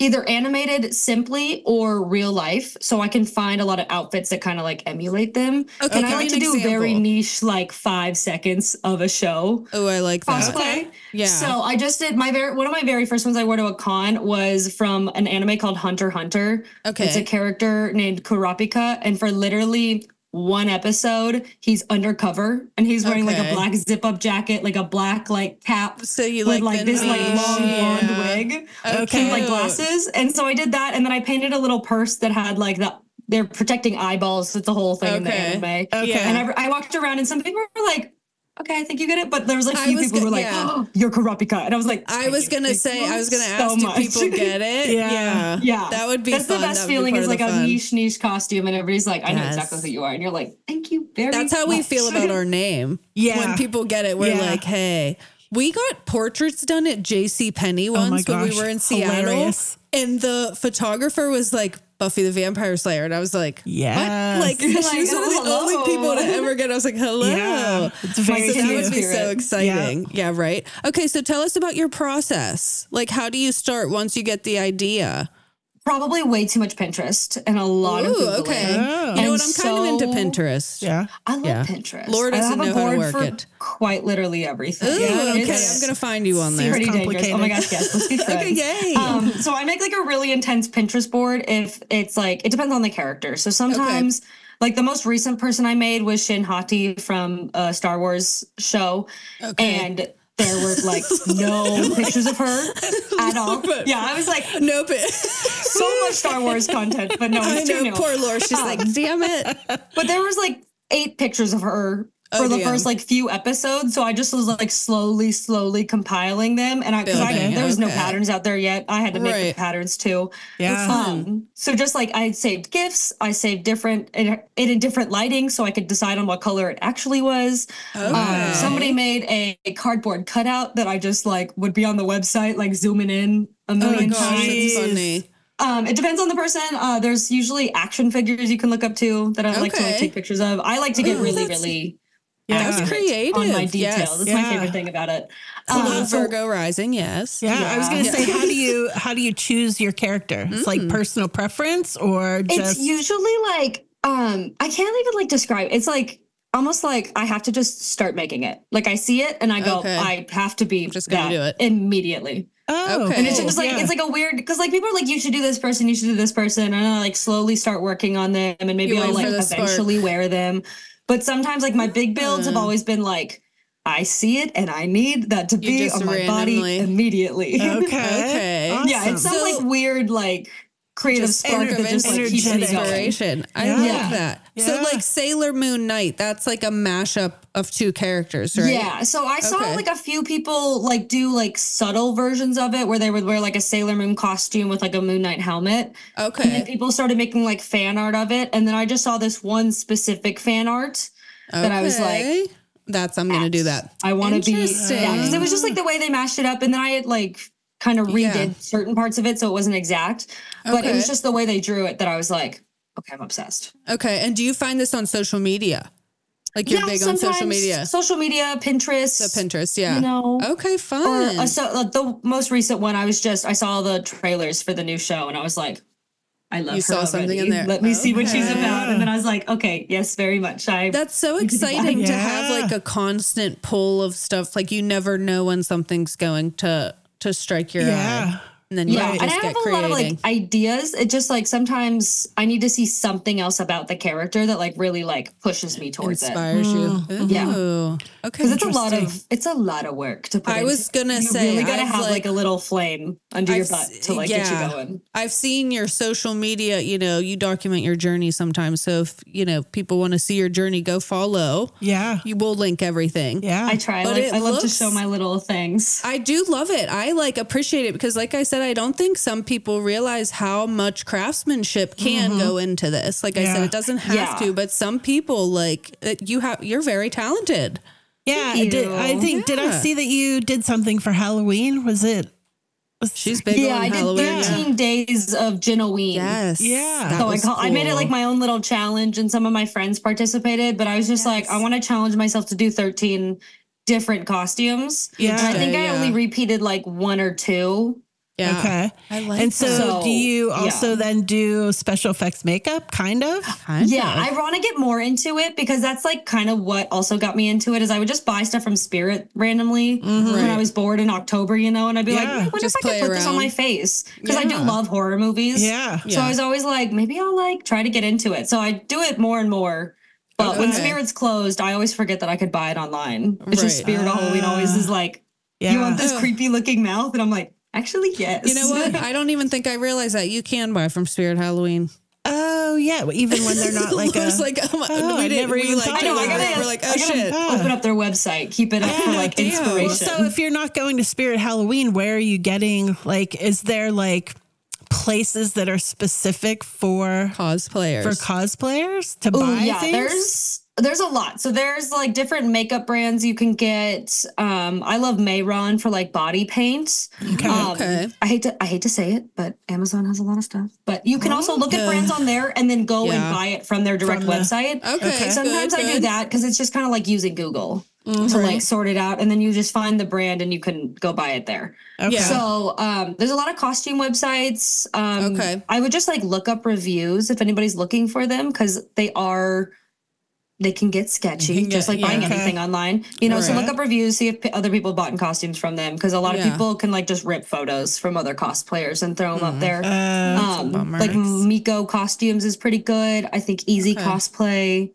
either animated simply or real life. So I can find a lot of outfits that kind of like emulate them. Okay, and I like to an do very niche, like five seconds of a show Oh, I like that. cosplay. Yeah. So I just did my very one of my very first ones I wore to a con was from an anime called Hunter Hunter. Okay. It's a character named Kurapika, and for literally one episode, he's undercover and he's wearing like a black zip up jacket, like a black like cap. So you with like like the this like long blonde yeah. wig Okay. and like glasses. And so I did that, and then I painted a little purse that had like the they're protecting eyeballs. It's the whole thing in the Okay. anime. Okay. And I, I walked around, and some people were like, "Okay, I think you get it," but there was like few was people who were like, yeah. oh, "You're Kurapika," and I was like, I was gonna say, I was gonna so ask, do much." people get it? Yeah. Yeah, yeah. That would be That's fun. the best feeling is like a fun. niche niche costume, and everybody's like, "I know exactly who you are," and you're like, "Thank you very." Much. That's how we feel about our name. Yeah. When people get it, we're Yeah. like, hey, we got portraits done at JC Penney Oh once when we were in Seattle. hilarious. And the photographer was like Buffy the Vampire Slayer. And I was like, yeah, what? Like, You're she was one of the "Oh, only people to ever get. I was like, hello. Yeah. It's very so that would be so Spirit. exciting. Yeah. right. Okay, so tell us about your process. Like, how do you start once you get the idea? Probably way too much Pinterest and a lot of Ooh, Googling. okay. Oh. You know what? And I'm kind of into Pinterest. Yeah. I love Yeah. Pinterest. Lori doesn't I have know a how to work for it. quite literally everything. Ooh, Yeah, okay. I'm gonna find you on there. pretty dangerous. complicated. Oh my gosh, yes, let's be friends. Okay, yay. Um, so I make like a really intense Pinterest board if it's like it depends on the character. So sometimes like the most recent person I made was Shin Hati from a Star Wars show. Okay. And there were like no pictures of her at all. Yeah, I was like Nope. so much Star Wars content, but no, I know. Poor Lori. She's oh. like, damn it. But there was like eight pictures of her Oh, for the damn. first like few episodes. So I just was like slowly, slowly compiling them. And I, cause I there was no patterns out there yet. I had to make Right. the patterns too. Yeah. Um, so just like I saved gifts, I saved different it, it in different lighting so I could decide on what color it actually was. Okay. Um, somebody made a, a cardboard cutout that I just like would be on the website, like zooming in a Oh million gosh, times. funny. Um, it depends on the person. Uh, there's usually action figures you can look up to that I like to like take pictures of. I like to get Ooh, really, really Yeah. That's accurate creative. on my detail. Yes. That's my favorite thing about it. Hello, Um, so Virgo rising. Yes. Yeah, I was gonna say, how do you how do you choose your character? It's like personal preference or it's usually like um, I can't even like describe. It's like almost like I have to just start making it. Like I see it and I go, Okay. I have to be just gonna that do it. immediately. oh, Okay. And it's Cool. just like yeah. it's like a weird because like people are like you should do this person, you should do this person, and I like slowly start working on them, and maybe You I'll like for the spark. eventually wear them. But sometimes like my big builds have Mm. always been like I see it and I need that to You be just on my randomly- body immediately. okay, Okay. yeah, it's some So- like weird like creative Just spark of just like keeps me energetic. going. inspiration. I Yeah. love Yeah. that. So like Sailor Moon Knight, that's like a mashup of two characters, right? Yeah, so I saw Okay. like a few people like do like subtle versions of it where they would wear like a Sailor Moon costume with like a Moon Knight helmet. Okay. And then people started making like fan art of it. And then I just saw this one specific fan art that I was like, that's I'm gonna do that. I want to be. Yeah, because it was just like the way they mashed it up. And then I had like kind of redid Yeah. certain parts of it so it wasn't exact. But it was just the way they drew it that I was like, okay, I'm obsessed. Okay. And do you find this on social media? Like you're big on social media. Social media, Pinterest. So Pinterest, yeah. You know. Okay, Or fun. uh, so the most recent one, I was just I saw the trailers for the new show, and I was like, I love You her saw something in there. Let me see what she's about, and then I was like, okay, yes, very much. I That's so exciting to have like a constant pull of stuff. Like you never know when something's going to to strike your Yeah. eye. And then you yeah, just and I get have a creating. lot of like ideas. It just like sometimes I need to see something else about the character that like really like pushes me towards it. inspires you. Mm-hmm. Yeah. Okay. Because it's a lot of it's a lot of work to put. I into was it. gonna you say, really gotta I've, have like, like- a little flame under your I've butt to like get you going. I've seen your social media, you know, you document your journey sometimes. So if, you know, people want to see your journey, go follow. Yeah. You will link everything. Yeah. I try. I, But like, I love to show my little things. I do love it. I like appreciate it because, like I said, I don't think some people realize how much craftsmanship can mm-hmm. go into this. Like I said, it doesn't have Yeah. to, but some people like uh, you have. You're very talented. yeah. Thank Did. I think did I see that you did something for Halloween? Was it? Was, She's big yeah, on I did Halloween. 13 days of Ginoween. Yes. Yeah. So I, was call, I made it like my own little challenge, and some of my friends participated. But I was just like, I want to challenge myself to do 13 different costumes. Yeah. And I think I Yeah. only repeated like one or two. Yeah. Okay. I like And so, that. So, do you also yeah. then do special effects makeup? Kind of. Kind Yeah, of. I want to get more into it because that's like kind of what also got me into it is I would just buy stuff from Spirit randomly mm-hmm. when Right. I was bored in October, you know, and I'd be Yeah, like, what just if I could put this on my face? Because I do love horror movies. Yeah. So Yeah. I was always like, maybe I'll like try to get into it. So I do it more and more. But when Spirit's closed, I always forget that I could buy it online. It's just Right. Spirit Halloween always is like, Yeah. you want this creepy looking mouth? And I'm like, actually, yes. You know what? I don't even think I realized that you can buy from Spirit Halloween. Oh yeah. Even when they're not like a. Lori's like, oh, my, Oh, I we didn't. never We even like, I know. I gotta, we're like, oh gotta shit. open up their website, keep it up for like damn. inspiration. So if you're not going to Spirit Halloween, where are you getting like? Is there like places that are specific for Cosplayers. for cosplayers to Ooh, buy yeah, things? there's there's a lot. So there's like different makeup brands you can get. Um, I love Mehron for like body paint. Okay. Um, Okay. I hate to I hate to say it, but Amazon has a lot of stuff. But you can also look at brands on there and then go Yeah. and buy it from their direct From the- website. okay. Okay. Sometimes good, I do that because it's just kind of like using Google to like sort it out, and then you just find the brand and you can go buy it there. Okay. Yeah. So um, there's a lot of costume websites. Um, Okay. I would just like look up reviews if anybody's looking for them because they are they can get sketchy, can get- just like buying yeah. anything online. You know, so Right. look up reviews, see if p- other people bought in costumes from them because a lot of Yeah. people can like just rip photos from other cosplayers and throw them up there. Uh, um, like Miko costumes is pretty good. I think Easy Okay. Cosplay.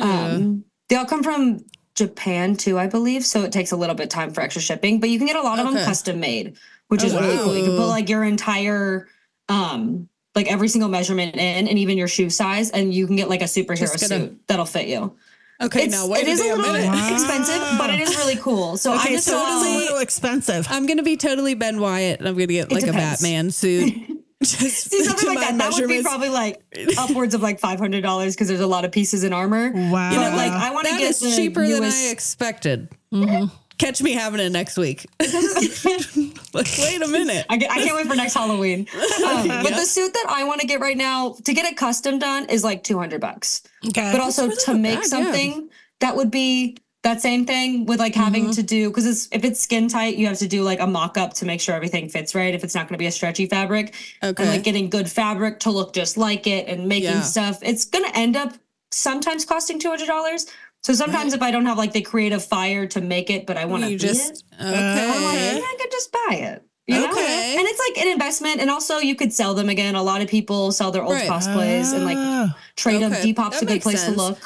Um, they all come from Japan too, I believe. So it takes a little bit time for extra shipping, but you can get a lot of Okay. them custom made, which Oh, is really cool. You can put like your entire, um, like every single measurement in, and even your shoe size, and you can get like a superhero gonna- suit that'll fit you. Okay, It's, now wait it a is a little minute. expensive, but it is really cool. So I okay, just so it is a saw- little expensive. I'm gonna be totally Ben Wyatt, and I'm gonna get like a. Batman suit. Just See something like that. That would be probably like upwards of like five hundred dollars because there's a lot of pieces in armor. Wow. You know, like I want to get is the cheaper than I expected. Mm-hmm. Catch me having it next week. like, wait a minute. I, get- I can't wait for next Halloween. Um, But the suit that I want to get right now to get it custom done is like 200 bucks. okay. But also really to make bad, yeah. something that would be that same thing with like having to do because it's if it's skin tight, you have to do like a mock up to make sure everything fits right. If it's not going to be a stretchy fabric, Okay. and like getting good fabric to look just like it and making Yeah. stuff, it's going to end up sometimes costing two hundred dollars. So sometimes if I don't have like the creative fire to make it, but I want to you be it, just I'm like, okay. I could just buy it. You know? Okay. And it's like an investment. And also you could sell them again. A lot of people sell their old Right. cosplays and like Ah. trade them. Depop's That a good place sense. to look.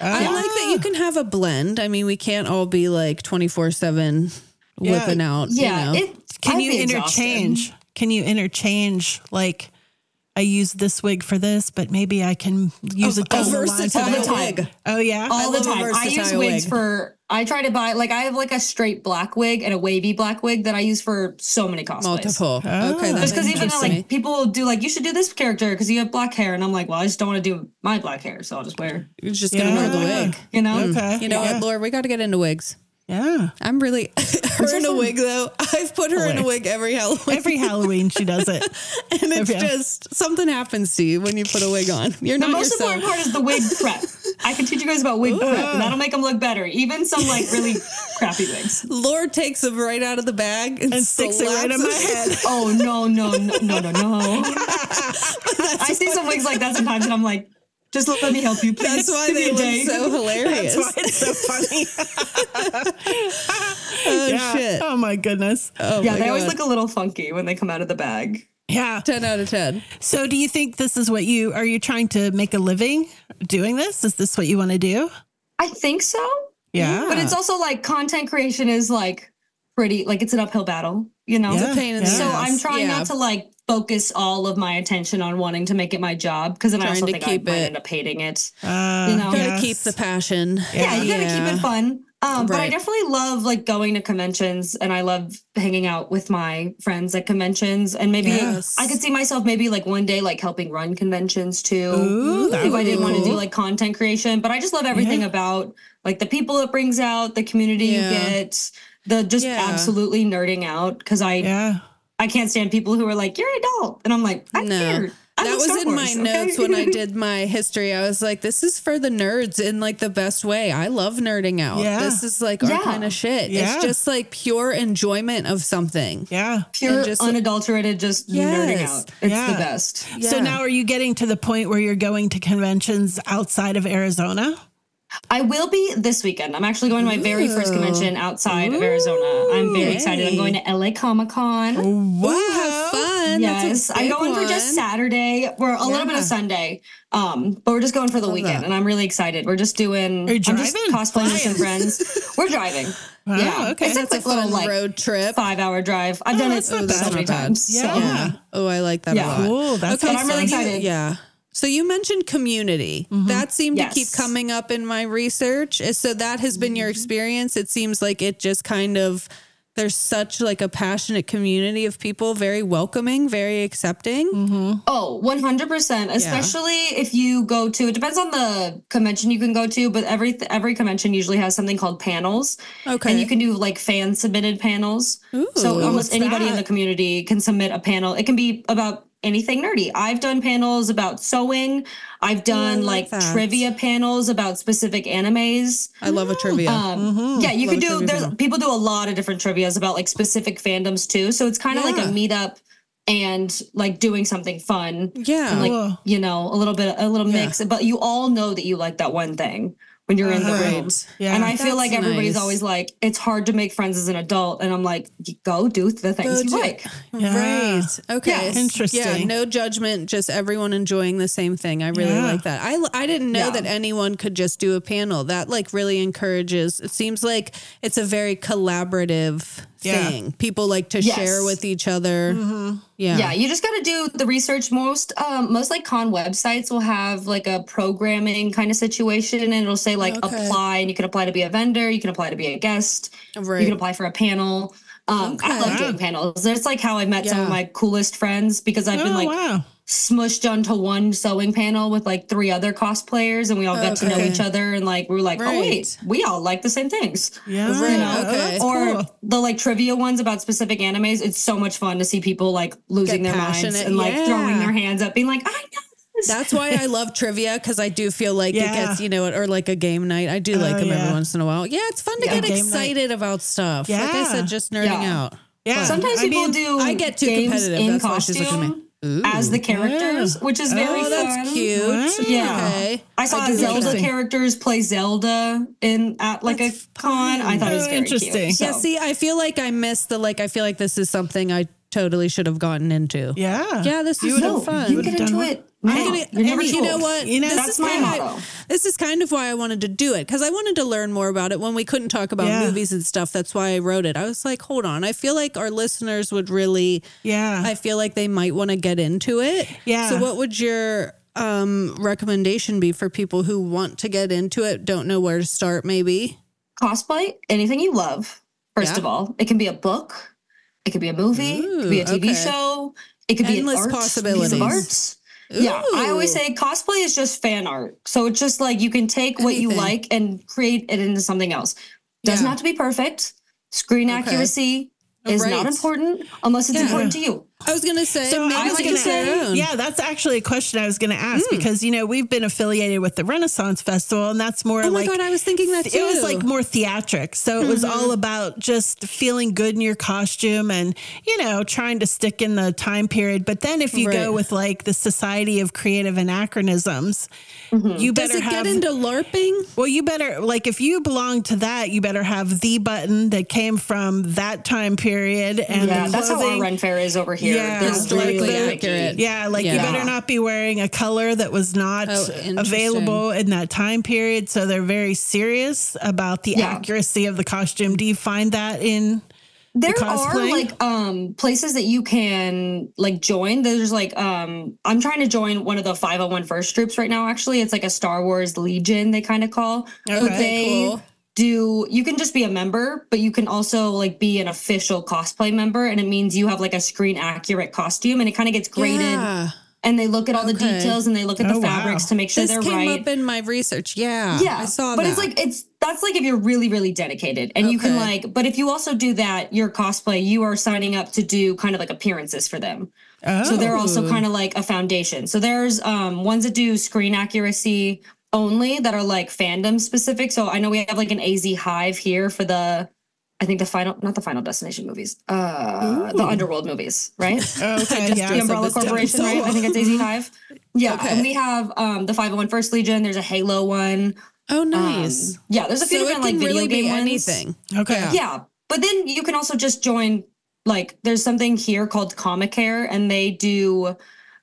I like that you can have a blend. I mean, we can't all be like 24 7 whipping out. Yeah. You know? It, Can I'd you be exhausted. interchange? Can you interchange like I use this wig for this, but maybe I can use A- it down a the line for versatile that. wig. Oh yeah. All the time. I use wigs wig. for, I try to buy, like, I have like a straight black wig and a wavy black wig that I use for so many cosplays. Multiple. Oh. Okay. Just That's because even like people will do like you should do this character because you have black hair and I'm like well I just don't want to do my black hair so I'll just wear You're just going to wear the wig. you know Okay. You know yeah. what, Lori? We got to get into wigs. Yeah. I'm really her in a wig though. I've put her in a wig every Halloween, Every Halloween she does it. and it's yeah. just something happens to you when you put a wig on. You're The not most yourself. important part is the wig prep. I can teach you guys about wig prep, and that'll make them look better. Even some like really crappy wigs. Lord takes them right out of the bag and, And sticks it right slaps in my head. Oh no no no no no no! I see some wigs like that sometimes, and I'm like, just let me help you, please. That's why they look day. so hilarious. That's why it's so funny. Oh Yeah. shit! Oh my goodness. Oh yeah, my they always look a little funky when they come out of the bag. Yeah. ten out of ten. So do you think this is what you are you trying to make a living doing this? Is this what you want to do? I think so, Yeah. but it's also like content creation is like pretty like it's an uphill battle, you know. Yeah. a pain in the So ass. I'm trying Yeah. not to like focus all of my attention on wanting to make it my job because then I Trying also to think keep I might it- end up hating it. Uh, you know. Gotta yes. keep the passion. Yeah, you gotta Yeah. keep it fun. Um, But I definitely love like going to conventions and I love hanging out with my friends at conventions. And maybe Yes. I could see myself maybe like one day like helping run conventions too. Ooh, if I didn't want to do like content creation. But I just love everything Yeah. about like the people it brings out, the community Yeah. you get, the just Yeah. absolutely nerding out. Cause I Yeah. I can't stand people who are like, You're an adult. And I'm like, I'm No. here. I that was Star in my Wars, notes when I did my history. I was like, this is for the nerds in like the best way. I love nerding out. Yeah. This is like our kind of shit. Yeah. It's just like pure enjoyment of something. Yeah. Pure, just- unadulterated, just nerding out. It's Yeah. the best. So now are you getting to the point where you're going to conventions outside of Arizona? I will be this weekend. I'm actually going to my very first convention outside of Arizona. I'm very excited. I'm going to LA Comic Con. Wow. Ooh, have fun. Yes, I'm big going for just. Saturday. We're a little bit of Sunday, um, but we're just going for the weekend, that. and I'm really excited. We're just doing. Are you I'm just driving? cosplaying with some friends. We're driving. Wow, yeah, okay. it's a That's a quick little like road trip. five hour drive. I've done it so bad. many times. Yeah. So. Yeah. Oh, I like that Yeah. a lot. Cool. That's But I'm really excited. Yeah. So you mentioned community. Mm-hmm. That seemed to keep coming up in my research. Uh, so that has been your mm-hmm. experience. It seems like it just kind of there's such like a passionate community of people, very welcoming, very accepting. Mm-hmm. Oh, 100%. Especially if you go to, it depends on the convention you can go to, but every every convention usually has something called panels. Okay. And you can do like fan submitted panels. Ooh. so almost what's anybody in the community can submit a panel. It can be about anything nerdy. I've done panels about sewing. I've done like that. trivia panels about specific animes. I love a trivia. Um, Yeah, you Love could do. There's panel. people do a lot of different trivia's about like specific fandoms too. So it's kind of like a meetup and like doing something fun yeah. and like you know a little bit a little Yeah. mix but you all know that you like that one thing when you're in the uh-huh. Right. room Yeah. and i feel That's like everybody's nice. always like it's hard to make friends as an adult and i'm like go do the things Go you do- like Yeah. Right. Okay. Yeah. Interesting. Yeah. No judgment. Just everyone enjoying the same thing. I really Yeah. like that. I, I didn't know Yeah. that anyone could just do a panel. That like really encourages. It seems like it's a very collaborative Yeah. thing. People like to Yes. share with each other. Yeah. yeah you just got to do the research most um most like con websites will have like a programming kind of situation and it'll say like Okay. apply and you can apply to be a vendor you can apply to be a guest you can apply for a panel um, I love doing panels. That's like how I met some of my coolest friends because I've been Oh, like wow. Smushed onto one sewing panel with like three other cosplayers and we all got to know each other and like we were like, Right. oh wait, we all like the same things. Yeah. You know? okay. or cool. the like trivia ones about specific animes. It's so much fun to see people like losing Get their minds and like yeah. throwing their hands up, being like, I know. That's why I love trivia because I do feel like Yeah. it gets, you know, or like a game night. I do oh, like Oh, them yeah. every once in a while. Yeah, it's fun to Yeah. get Game night. excited about stuff. Yeah. Like I said, just nerding out. Yeah. Sometimes I people mean, do I get too competitive. in That's why she's looking at me. Costume as the characters, which is very Oh, that's fun. cute. Yeah. Okay. I saw do Zelda characters play Zelda in at like That's a con. I thought it was very interesting. cute. So. Yeah, see, I feel like I missed the like. I feel like this is something I totally should have gotten into. Yeah. Yeah, this is no, so fun. you get into done it. I'm gonna- You're never and you know what? You know, this that's is my kinda- motto. This is kind of why I wanted to do it because I wanted to learn more about it when we couldn't talk about Yeah. movies and stuff. That's why I wrote it. I was like, hold on. I feel like our listeners would really. Yeah. I feel like they might want to get into it. Yeah. So, what would your um, recommendation be for people who want to get into it, don't know where to start? Maybe. Cosplay, anything you love. First Yeah. of all, it can be a book, it could be a movie, it could be a TV okay. show, it could be an Endless art, possibilities. piece of art. Yeah, I always say cosplay is just fan art. So it's just like you can take what you like and create it into something else. Doesn't Yeah. have to be perfect. Screen Okay. accuracy oh, is Right. not important unless it's Yeah. important to you. I was gonna say So I was gonna say, yeah, that's actually a question I was going to ask Hmm. because you know we've been affiliated with the Renaissance Festival, and that's more Oh my like god, I was thinking that too. it was like more theatric. So it was Mm-hmm. all about just feeling good in your costume and, you know, trying to stick in the time period. But then if you Right. go with like the Society of Creative Anachronisms, you Does better it have. get into LARPing? well, you better, like, if you belong to that, you better have the button that came from that time period and Yeah, that's how our. Ren fair is over here. Yeah. They're Historically really accurate. Yeah, like you better not be wearing a color that was not Oh, available in that time period. So they're very serious about the Yeah. accuracy of the costume. Do you find that in? There cosplay? are like um places that you can like join. There's like um I'm trying to join one of the 501 first troops right now actually. It's like a Star Wars Legion they kind of call. But Okay, they cool. Do you can just be a member, but you can also like be an official cosplay member and it means you have like a screen accurate costume and it kind of gets graded Yeah. and they look at all the details and they look at Oh, the wow. fabrics to make sure This they're came right. Came up in my research. Yeah. Yeah, I saw but that. it's like it's that's like if you're really really dedicated, and you can like. But if you also do that, your cosplay, you are signing up to do kind of like appearances for them. So they're also Oh. kind of like a foundation. So there's um ones that do screen accuracy only that are like fandom specific. So I know we have like an AZ Hive here for the I think the final not the final destination movies. Uh the underworld movies, right? Oh, okay, Just yeah. the Umbrella Devin Corporation, right? I think it's AZ Hive. Yeah. Okay. And we have um the 501 First Legion, there's a Halo one. Oh, Um, nice. yeah, there's a few so different like video really game ones. anything. Okay. Yeah. Yeah, but then you can also just join. Like, there's something here called Comic Care, and they do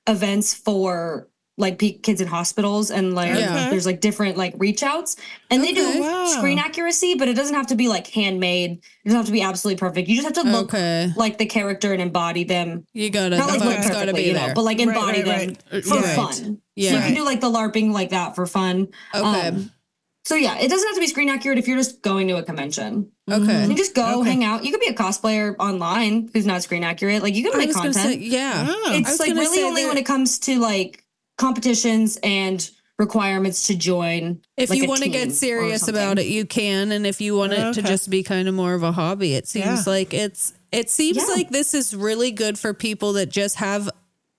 events for like pe- kids in hospitals, and like Yeah. there's like different like reach outs, and they do Wow. screen accuracy, but it doesn't have to be like handmade. It doesn't have to be absolutely perfect. You just have to look Okay. like the character and embody them. You gotta, Not the like look gotta perfectly, be you know, there. but like Right, embody right, them for Right. fun. So Yeah. you can do like the LARPing like that for fun. okay. Um, so yeah, it doesn't have to be screen accurate if you're just going to a convention. okay. You just go Okay. hang out. You could be a cosplayer online who's not screen accurate. Like you can make content. say, yeah. I was it's like really only that- when it comes to like competitions and requirements to join. If like, you want to get serious about it, you can. And if you want it to just be kind of more of a hobby, it seems Yeah. like it's it seems Yeah. like this is really good for people that just have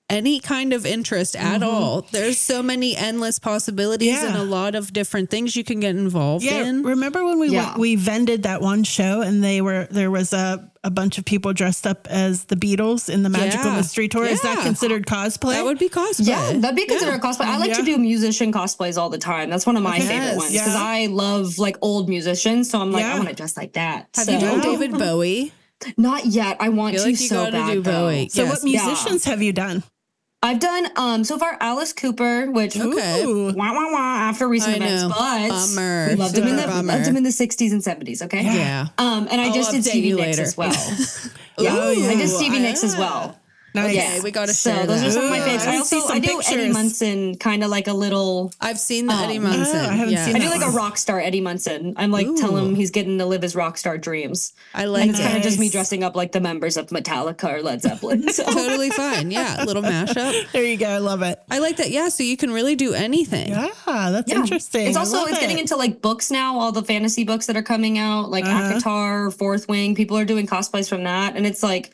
any kind of interest at all. There's so many endless possibilities Mm-hmm. Yeah. and a lot of different things you can get involved Yeah, in. remember when we Yeah. went, we vended that one show and they were there was a a bunch of people dressed up as the Beatles in the Magical Yeah. Mystery Tour. Is that considered cosplay? That would be cosplay. Yeah, that'd be considered a cosplay. I like to do musician cosplays all the time. That's one of my Okay. favorite ones because Yeah. I love like old musicians. So I'm like, Yeah. I want to dress like that. Have so, you done Yeah. David Bowie? Not yet. I want I feel to like you so gotta bad. do. Bowie. so Yes. what musicians have you done? I've done um so far Alice Cooper, which Okay. Ooh. wah wah wah after recent I events, know. but Bummer. we loved him in the bummer. loved him in the 60s and 70s. Okay. Yeah. Um, and I I'll just did Stevie Nicks as well. Ooh, yeah, I did Stevie Nicks as well. Nice. Yeah. we gotta So share those are some of my Ooh, favorites. I I see also some I do Eddie. Munson, kind of like a little. I've seen the Eddie Um, Munson. oh, I haven't yeah. seen I that do like a rock star Eddie Munson. I'm like tell him he's getting to live his rock star dreams, I like it. and it's it. kind of just me dressing up like the members of Metallica or Led Zeppelin. So. totally fine. Yeah, little mashup. There you go. I love it. I like that. Yeah, so you can really do anything. Yeah, that's Yeah. interesting. It's I also love it's getting it. into like books now. All the fantasy books that are coming out, like Uh-huh. Acotar, Fourth Wing. People are doing cosplays from that, and it's like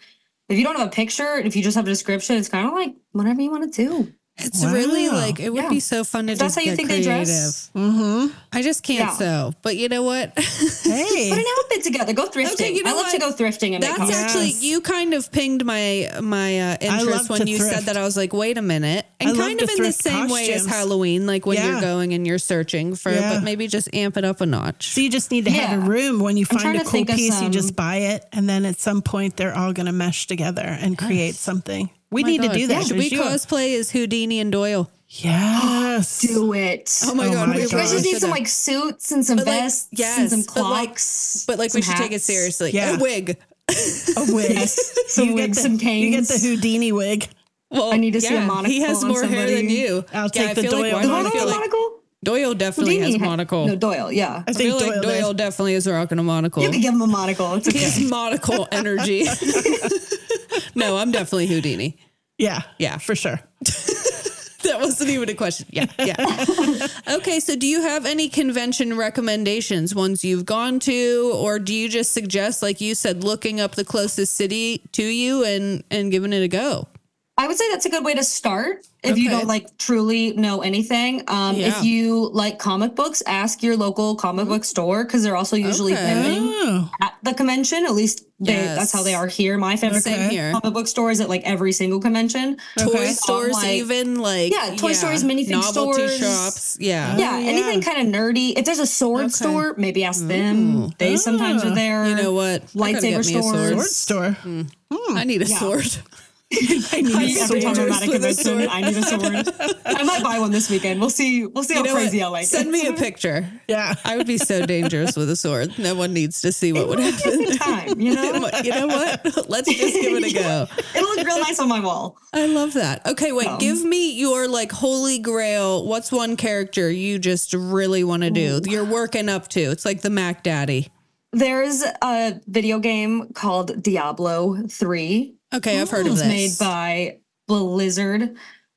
if you don't have a picture, if you just have a description, it's kind of like whatever you want to do. It's really like it would Yeah. be so fun to If that's just how you get think they creative. dress. Mm-hmm. I just can't Yeah. sew, but you know what? Hey, Put an outfit together. Go thrifting. Okay, you know I love what? to go thrifting and That's make Yes. actually you kind of pinged my my uh, interest when you thrift. said that. I was like, wait a minute, and love kind of in the thrift same way as. Halloween, like when Yeah. you're going and you're searching for, Yeah. but maybe just amp it up a notch. So you just need to have a room when you find a cool think of piece, you just buy it, and then at some point they're all going to mesh together and create something. We oh My need God. to do that. Should we Should cosplay as Houdini and Doyle? Yes. do it. Oh my Oh god, my we you guys just need some like suits and some But, like, vests yes, and some but, like- but like we some should take it seriously. Yeah. A wig. A wig. Some You get wigs, the- some You get the Houdini wig. Well, I need to see a monocle He has on more hair than you. I'll take I the feel like Doyle The do I one with feel the like monocle? Doyle definitely has Houdini had- monocle. No, Doyle. Yeah. I I think feel like Doyle, Doyle did. definitely is rocking a monocle. You can give him a monocle. It's He okay. has monocle energy. no, I'm definitely Houdini. Yeah. Yeah. For sure. That wasn't even a question. Yeah, yeah. okay, so do you have any convention recommendations, ones you've gone to, or do you just suggest, like you said, looking up the closest city to you and and giving it a go? I would say that's a good way to start if you don't like truly know anything. Um, Yeah. If you like comic books, ask your local comic book store because they're also usually Okay. vending Oh. at the convention. At least they, Yes. that's how they are here. My favorite Same here. comic book store is at like every single convention. Toy Okay. stores, Like- even like Yeah, toy stores, minifig novelty stores. shops. Yeah. Yeah, Oh, yeah. anything kind of nerdy. If there's a sword Okay. store, maybe ask them. They sometimes Ah. are there. You know what? Lightsaber get me a sword. Sword store. I need a Yeah. sword. I need Me, a every time sword. I'm at a convention. I need a sword. I might buy one this weekend. We'll see. We'll see You how crazy what? I like Send it. me a picture. Yeah. I would be so dangerous with a sword. No one needs to see what would happen. time, you know? you know what? Let's just give it a go. It'll look real nice on my wall. I love that. Okay, wait. Um, give me your like holy grail. What's one character you just really want to do? You're working up to. It's like the Mac Daddy. There's a video game called Diablo 3. Okay, I've heard of It's this. made by Blizzard.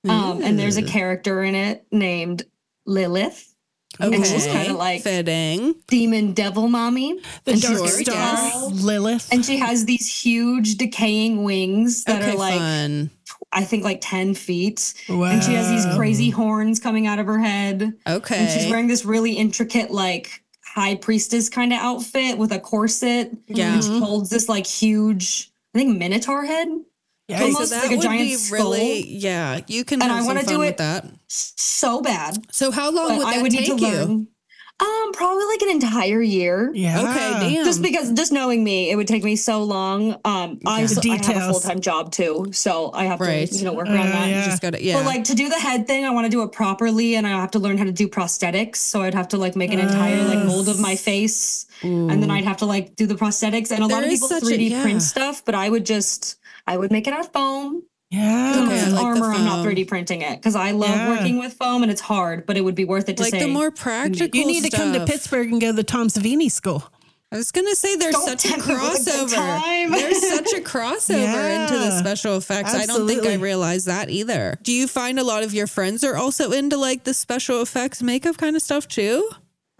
Um, and there's a character in it named Lilith. okay, and she's kinda like- fitting. Demon Devil Mommy. The And Dark Star, tall. Lilith. And she has these huge decaying wings that Okay, are like fun. I think like 10 feet. And she has these crazy horns coming out of her head. Okay. And she's wearing this really intricate, like high priestess kind of outfit with a corset. Yeah. And she holds this like huge, I think minotaur head. Yeah, so almost that like a would giant be really, yeah. You can And I wanna do it that. So bad. So how long would that I would need take to you? learn. Um, probably like an entire year. yeah. Okay, damn. Just because, just knowing me, it would take me so long. Um, I, Yeah. so I have a full time job too, so I have Right. to you know work around Uh, that. yeah. just got to yeah. But like to do the head thing, I want to do it properly, and I have to learn how to do prosthetics. So I'd have to like make an entire like mold of my face, and then I'd have to like do the prosthetics. And a lot of people such a- 3D yeah. print stuff, but I would just I would make it out of foam. Yeah. Okay, I It's like the armor. I'm not 3D printing it because I love Yeah. working with foam, and it's hard, but it would be worth it to like say. the more practical You need to come to. Pittsburgh and go to the Tom Savini school. I was gonna say there's such a tempt me with a crossover. There's such a crossover into the special effects. I don't think I absolutely. realized that either. Do you find a lot of your friends are also into like the special effects makeup kind of stuff too?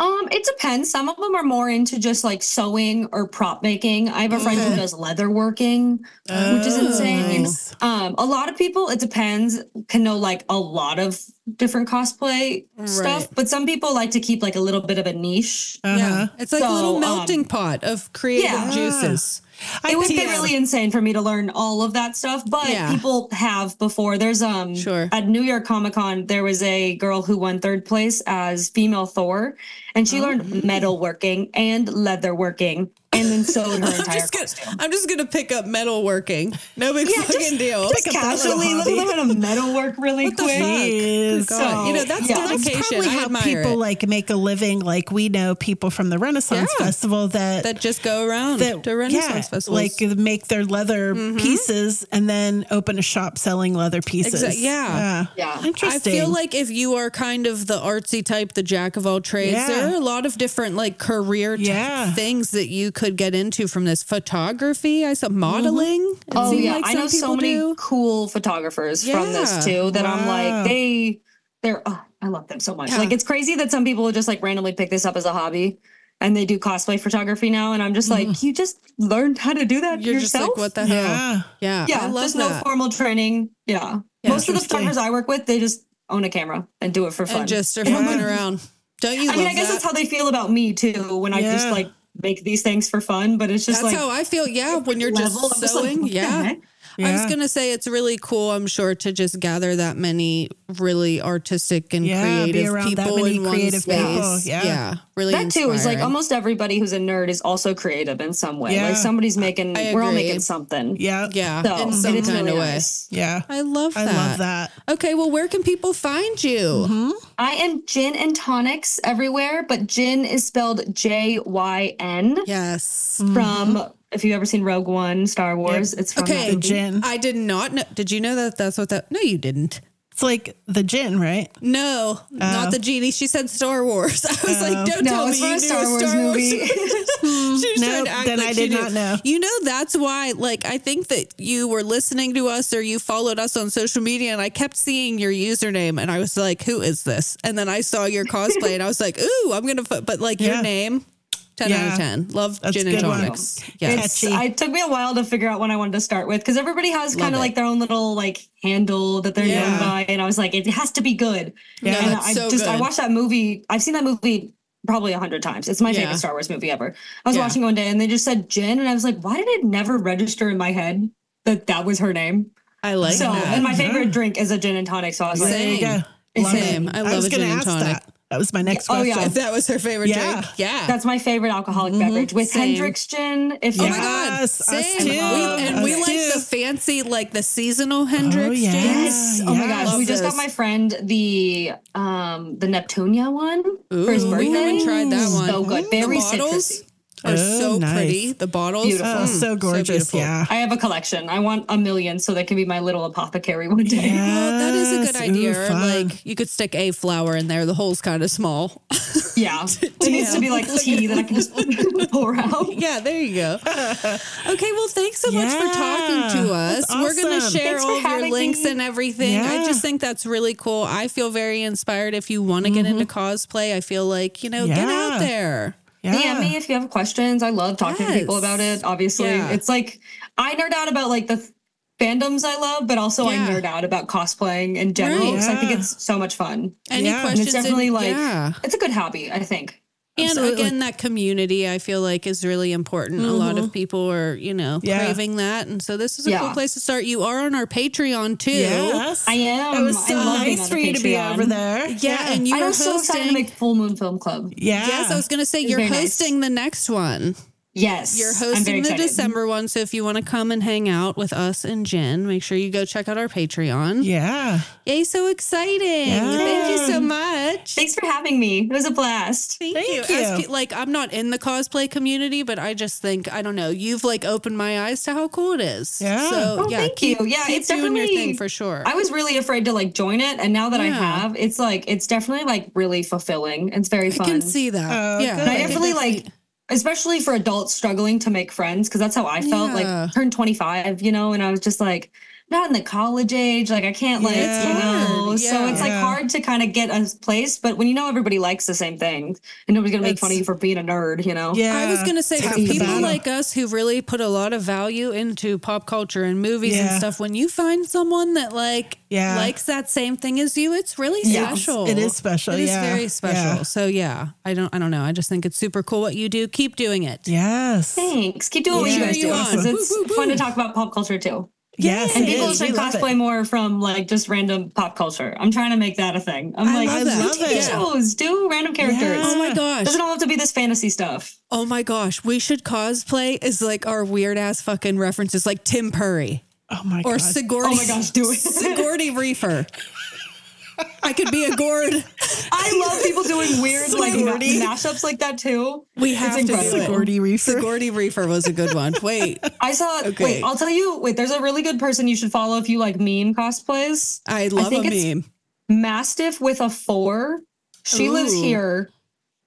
Um, it depends. Some of them are more into just like sewing or prop making. I have a friend who does leather working, which is insane. nice. Um, a lot of people, it depends, can know like a lot of different cosplay stuff, but some people like to keep like a little bit of a niche. Uh-huh. Yeah, it's like a little So, um, melting pot of creative yeah. juices. I it would be really insane for me to learn all of that stuff, but Yeah. people have before. There's um Sure. at New York Comic Con, there was a girl who won third place as female Thor, and she Oh. learned metalworking and leather working, and then sewed her I'm entire just, gonna, costume. I'm just gonna pick up metalworking. No big Yeah, fucking just- deal. Just up that little casually, let me hobby. learn how to metalwork really What the quick. fuck? Good Jeez. God. you know, that's yeah. That's probably I how people it. like make a living. Like we know people from the Renaissance Yeah. Festival that that just go around that to Renaissance yeah, festivals. like make their leather mm-hmm. pieces and then open a shop selling leather pieces. Exa- yeah. Yeah. I Interesting. I feel like if you are kind of the artsy type, the jack of all trades, Yeah. There are a lot of different like career type Yeah. things that you could get into from this photography. I saw modeling. It Oh yeah, like I some know so people many do. cool photographers from this too that I'm like they they're oh, I love them so much. Yeah. Like it's crazy that some people just like randomly pick this up as a hobby and they do cosplay photography now and I'm just like you just learned how to do that Mm-hmm. You're just yourself. like, what the hell? yeah. Yeah, yeah, I love there's that. no formal training. Yeah. Yeah. Most of the Interesting. photographers I work with, they just own a camera and do it for fun. and just are Yeah. around. Don't you I love mean, I guess that? that's how they feel about me too when I just like make these things for fun, but it's just That's like how I feel. Yeah, when you're just level, I'm just like, sewing. what the yeah. I was gonna say it's really cool. I'm sure to just gather that many really artistic and Yeah, creative people many in one creative space. people, yeah. really. that too is like almost everybody who's a nerd is also creative in some way. Yeah. Like somebody's making, we're all making something. Yeah. yeah, So in some it is kind really of way. nice. Yeah. I love that. I love that. Okay, well, where can people find you? Mm-hmm. I am Jyn and Tonics everywhere, but Jyn is spelled J Y N Yes. Mm-hmm. from. If you've ever seen Rogue One, Star Wars, it's from Okay. that The movie. gin. I did not know. Did you know that that's what that? No, you didn't. It's like the gin, right? No, not oh. the genie. She said Star Wars. I was like, oh. don't No, tell me from you a knew Star a Wars Star movie. Wars. she was trying Nope, to act then like I she did knew. not know. You know, that's why. Like, I think that you were listening to us or you followed us on social media, and I kept seeing your username, and I was like, who is this? And then I saw your cosplay, and I was like, ooh, I'm gonna. Put, but like your name. 10 out of 10. Love That's gin and good one. tonics. Yeah. It's, Catchy. I, it took me a while to figure out when I wanted to start with because everybody has kind of like their own little like handle that they're Yeah. known by, and I was like, it has to be good. Yeah. and I so just I watched that movie. I've seen that movie probably a hundred times. It's my Yeah. favorite Star Wars movie ever. I was Yeah. watching one day and they just said Jyn. and I was like, why did it never register in my head that that was her name? I like so, that. and my favorite drink is a gin and tonic. So I was like, There Same. go. Love Same. it. I love was a gonna gin and tonic. That. That was my next Oh, yeah. question. if that was her favorite Yeah. drink. Yeah. that's my favorite alcoholic beverage with Same. Hendrick's gin. If Oh you my god! Yes, us Same. too. We, and we Us like too. the fancy, like the seasonal Hendrick's yeah. gins. Yes. Oh my gosh. We just those. got my friend the um the Neptunia one for his Ooh, birthday. we haven't tried that one. So good. The Very bottles citrusy. Are Oh, so nice. pretty. The bottles, Beautiful. Oh, Mm, so gorgeous. beautiful. yeah. I have a collection. I want a million so that can be my little apothecary one day. Oh, that is a good idea. Ooh, like you could stick a flower in there. The hole's kind of small. Yeah. It needs to be like tea that I can just pour out. yeah, there you go. okay, well, thanks so much for talking to us. that's We're going to share Thanks all your links me. and everything. I just think that's really cool. I feel very inspired. If you want to get into cosplay, I feel like, you know, get Mm-hmm. Out there. Yeah. DM me if you have questions. I love talking to people about it. Obviously, Yeah. it's like I nerd out about like the fandoms I love, but also Yeah. I nerd out about cosplaying in general Right. because I think it's so much fun. Any Yeah. And questions? it's definitely in- like yeah. it's a good hobby. I think. And Absolutely. again, that community I feel like is really important. A lot of mm-hmm. people are, you know, Yeah. craving that. And so this is a cool place to start. You are on our Patreon too. Yes. I am. It was so I love being nice for the you to be over there. Yeah, and you I are was so excited to hosting. make Full Moon Film Club. yeah. Yes, I was going to say you're very nice. hosting the next one. Yes, You're hosting the. December one. So if you want to come and hang out with us and Jyn, make sure you go check out our Patreon. Yeah. Yay, so exciting. Yeah. Thank you so much. Thanks for having me. It was a blast. Thank, Thank you. you. As like I'm not in the cosplay community, but I just think I don't know. You've like opened my eyes to how cool it is. Yeah. So Oh, yeah, thank keep, you. Yeah, keep it's doing your definitely- thing for sure. I was really afraid to like join it, and now that I have, it's like it's definitely like really fulfilling. It's very fun. I can see that. Oh, yeah, good. And I I can definitely like, especially for adults struggling to make friends, because that's how I felt. Yeah. Like turned 25, you know, and I was just like not in the college age. Like I can't like, Yeah. you know. Hard. So it's like Yeah. hard to kind of get a place. But when you know everybody likes the same thing and nobody's gonna make fun of you for being a nerd, you know. Yeah. I was going to say for people like us who really put a lot of value into pop culture and movies and stuff, when you find someone that like Yeah. likes that same thing as you, it's really Yes, special. it is special, It is yeah. very special. Yeah. So yeah, I don't I don't know. I just think it's super cool what you do. Keep doing it. Yes. Thanks. Keep doing what you guys do you because on. it's Woo, woo, fun to talk about pop culture too. Yes. And people should We love it. cosplay more from like just random pop culture. I'm trying to make that a thing. I'm I like, love do. TV it. shows, do random characters. Oh my gosh. Doesn't all have to be this fantasy stuff. Oh my gosh. We should cosplay as like our weird ass fucking references like Tim Purry Oh my or god. Sigourney. Oh my gosh, do it. Sigourney Reefer. I could be a gourd. I love people doing weird like ma- Sigourney. mashups like that too. We have to do incredible. it. Sigourney Reefer. Sigourney Reefer was a good one. Wait, I saw. Okay. Wait, I'll tell you. Wait, there's a really good person you should follow if you like meme cosplays. I love a think it's- meme. Mastiff with a four. She lives here.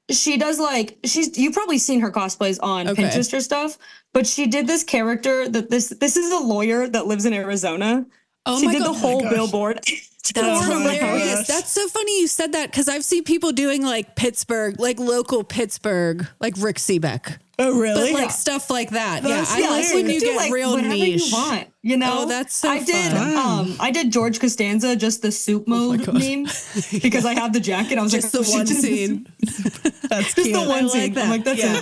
She does like she's you've probably seen her cosplays on Okay. Pinterest or stuff, but she did this character that this this is a lawyer that lives in Arizona. Oh she my did God. the whole oh gosh. billboard. That's Oh my hilarious. gosh. That's so funny you said that because I've seen people doing like Pittsburgh, like local Pittsburgh, like Rick Sebak, Oh but really? like stuff like that. That's yeah, I like when you do, get like, real whatever niche. You want, you know? Oh, that's so I did. fun. Oh Um, I did George Costanza, just the soup mode God. meme, because I have the jacket. I was Just like, the oh, one scene. That's Just cute. the one I like scene. that. I'm like, that's Yeah.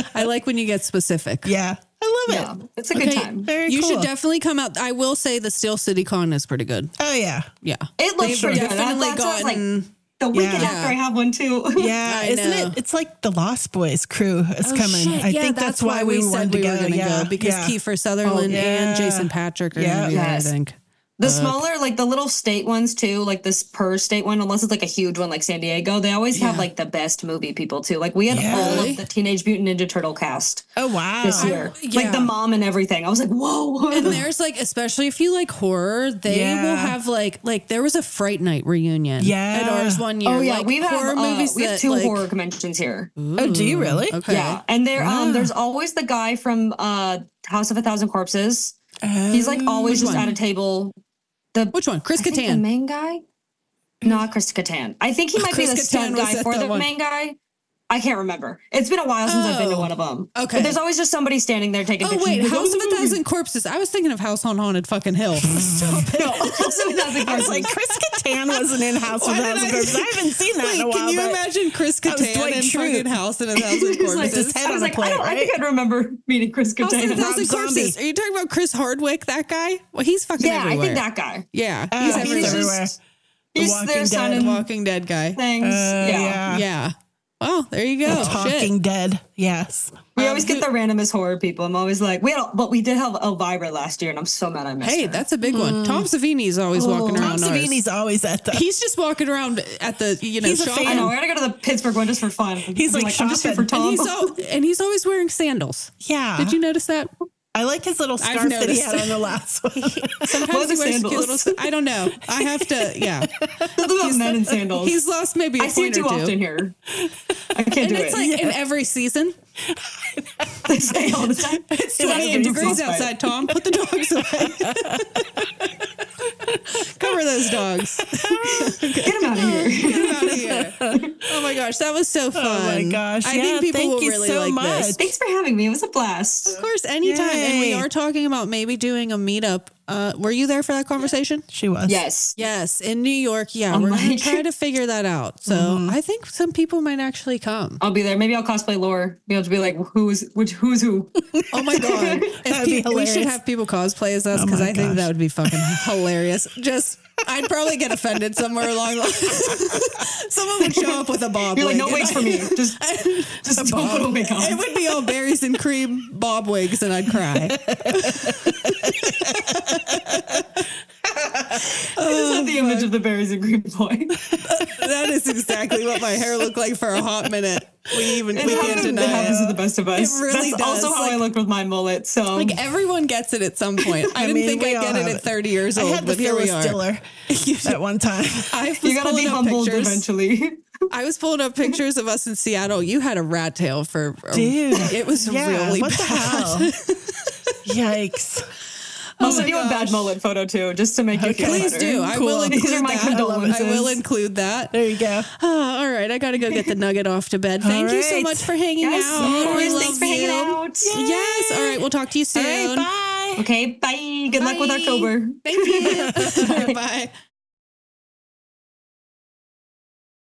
it. I like when you get specific. Yeah. I love Yeah, it. it's a good Okay, time. Very you cool. should definitely come out. I will say the Steel City Con is pretty good. Oh yeah. Yeah, It looks They've pretty good. definitely That- that's what I was gotten. like the weekend Yeah. after I have one too. Yeah, I isn't it? It's like the Lost Boys crew is Oh, coming. shit. I Yeah, think that's, why we, said wanted to we go. were going to yeah, go because yeah. Kiefer Sutherland oh, yeah. and Jason Patric are Yeah. going to be there. I think. The smaller, like the little state ones too, like this per state one, unless it's like a huge one like San Diego, they always have Yeah. like the best movie people too. Like we had Yeah. all Really? of the Teenage Mutant Ninja Turtle cast Oh wow. this year. yeah. Like the mom and everything. I was like, whoa. And there's like, especially if you like horror, they Yeah. will have like, like there was a Fright Night reunion. Yeah. at ours one year. oh yeah, like, we've had horror uh, movies we have that, two like- horror conventions here. Oh, do you really? Okay. Yeah, and there Wow. um there's always the guy from uh House of a Thousand Corpses. He's like always just one? at a table. The Which one? Chris I think the main guy? Not Chris Kattan. I think he might Chris be the Kattan stunt guy for that the main guy. I can't remember. It's been a while since I've been to Oh, one of them. okay. But there's always just somebody standing there taking Oh pictures. wait, House of a Thousand Corpses. I was thinking of House on Haunted fucking Hill. Stop it. No, House of a Thousand I was Corpses. like, Chris Kattan wasn't in House of Why did Thousand I- Corpses. I haven't seen that Wait, in a while. can you imagine Chris Kattan in Schrute. fucking House in a Thousand He was like- Corpses? his head I was a like, I, plate, don't, I think? I'd remember meeting Chris Kattan. House in a Thousand Zombie. Corpses. Are you talking about Chris Hardwick? That guy? Well, he's fucking everywhere. Yeah, everywhere. I think that guy. Yeah, Oh, he's he's everywhere. everywhere. just- The He's Walking Dead. Walking Dead guy. things. Uh, yeah. yeah. Yeah. Well, there you go. The Talking Shit. Dead. Yes. We always get the randomest horror people. I'm always like, we had, but we did have Elvira last year, and I'm so mad I missed Hey, her. that's a big one. Mm. Tom Savini's always Oh. walking Tom around. ours. Savini's always at the. He's just walking around at the you know He's a fan. I know. I gotta go to the Pittsburgh one just for fun. He's I'm like I'm just here for shopping. And Tom. he's al- and he's always wearing sandals. yeah. Did you notice that? I like his little scarf that he had on the last one. Sometimes he wears sandals? cute little. I don't know. I have to. Yeah, about men in sandals. he's lost maybe a I see it or too two. often here. I can't And do it's it. like in every season. they say all the time. It's Yeah, 28 degrees outside, Tom. Put the dogs away. Cover those dogs. Get them out of here. Get 'em out of here. Oh my gosh, that was so fun. Oh my gosh. I yeah, think people thank will you really so like much. this. Thanks for having me. It was a blast. Of course, anytime. And we are talking about maybe doing a meetup. Uh, were you there for that conversation? She was. Yes. Yes, in New York. Yeah, I'm we're gonna try to figure that out. So Mm-hmm. I think some people might actually come. I'll be there. Maybe I'll cosplay lore. Be able to be like, who's which? Who's who? Oh my god! If pe- we should have people cosplay as us Oh because my I think that would be fucking hilarious. Just, I'd probably get offended somewhere along the line. Someone would show up with a bob. You're like, wig no and wigs for me. Just, just don't put a wig It would be all berries and cream bob wigs, and I'd cry. Is that the oh, image of the berries and green boy? that is exactly what my hair looked like for a hot minute. We even It we can't deny it happens it. to the best of us. It really That's does. also how I Like- look with my mullet. So Like everyone gets it at some point. I, I didn't mean, think I'd get it at 30 years I old, but here we are. Diller at one time. I was you gotta be up humbled pictures. eventually. I was pulling up pictures of us in Seattle. You had a rat tail for a- Dude. It was Yeah, really what bad. the hell? Yikes. I'll Oh send my you a bad mullet photo too, just to make you feel Please better. do. I Cool. will These include are my that. I condolences. will include that. There you go. Oh, all right, I got to go get the nugget off to bed. Thank All you so much for hanging Yes, out. of We course. love Thanks for hanging you. out. Yes. All right, we'll talk to you soon. right, bye. Okay, bye. Good luck with October. Thank you. Bye.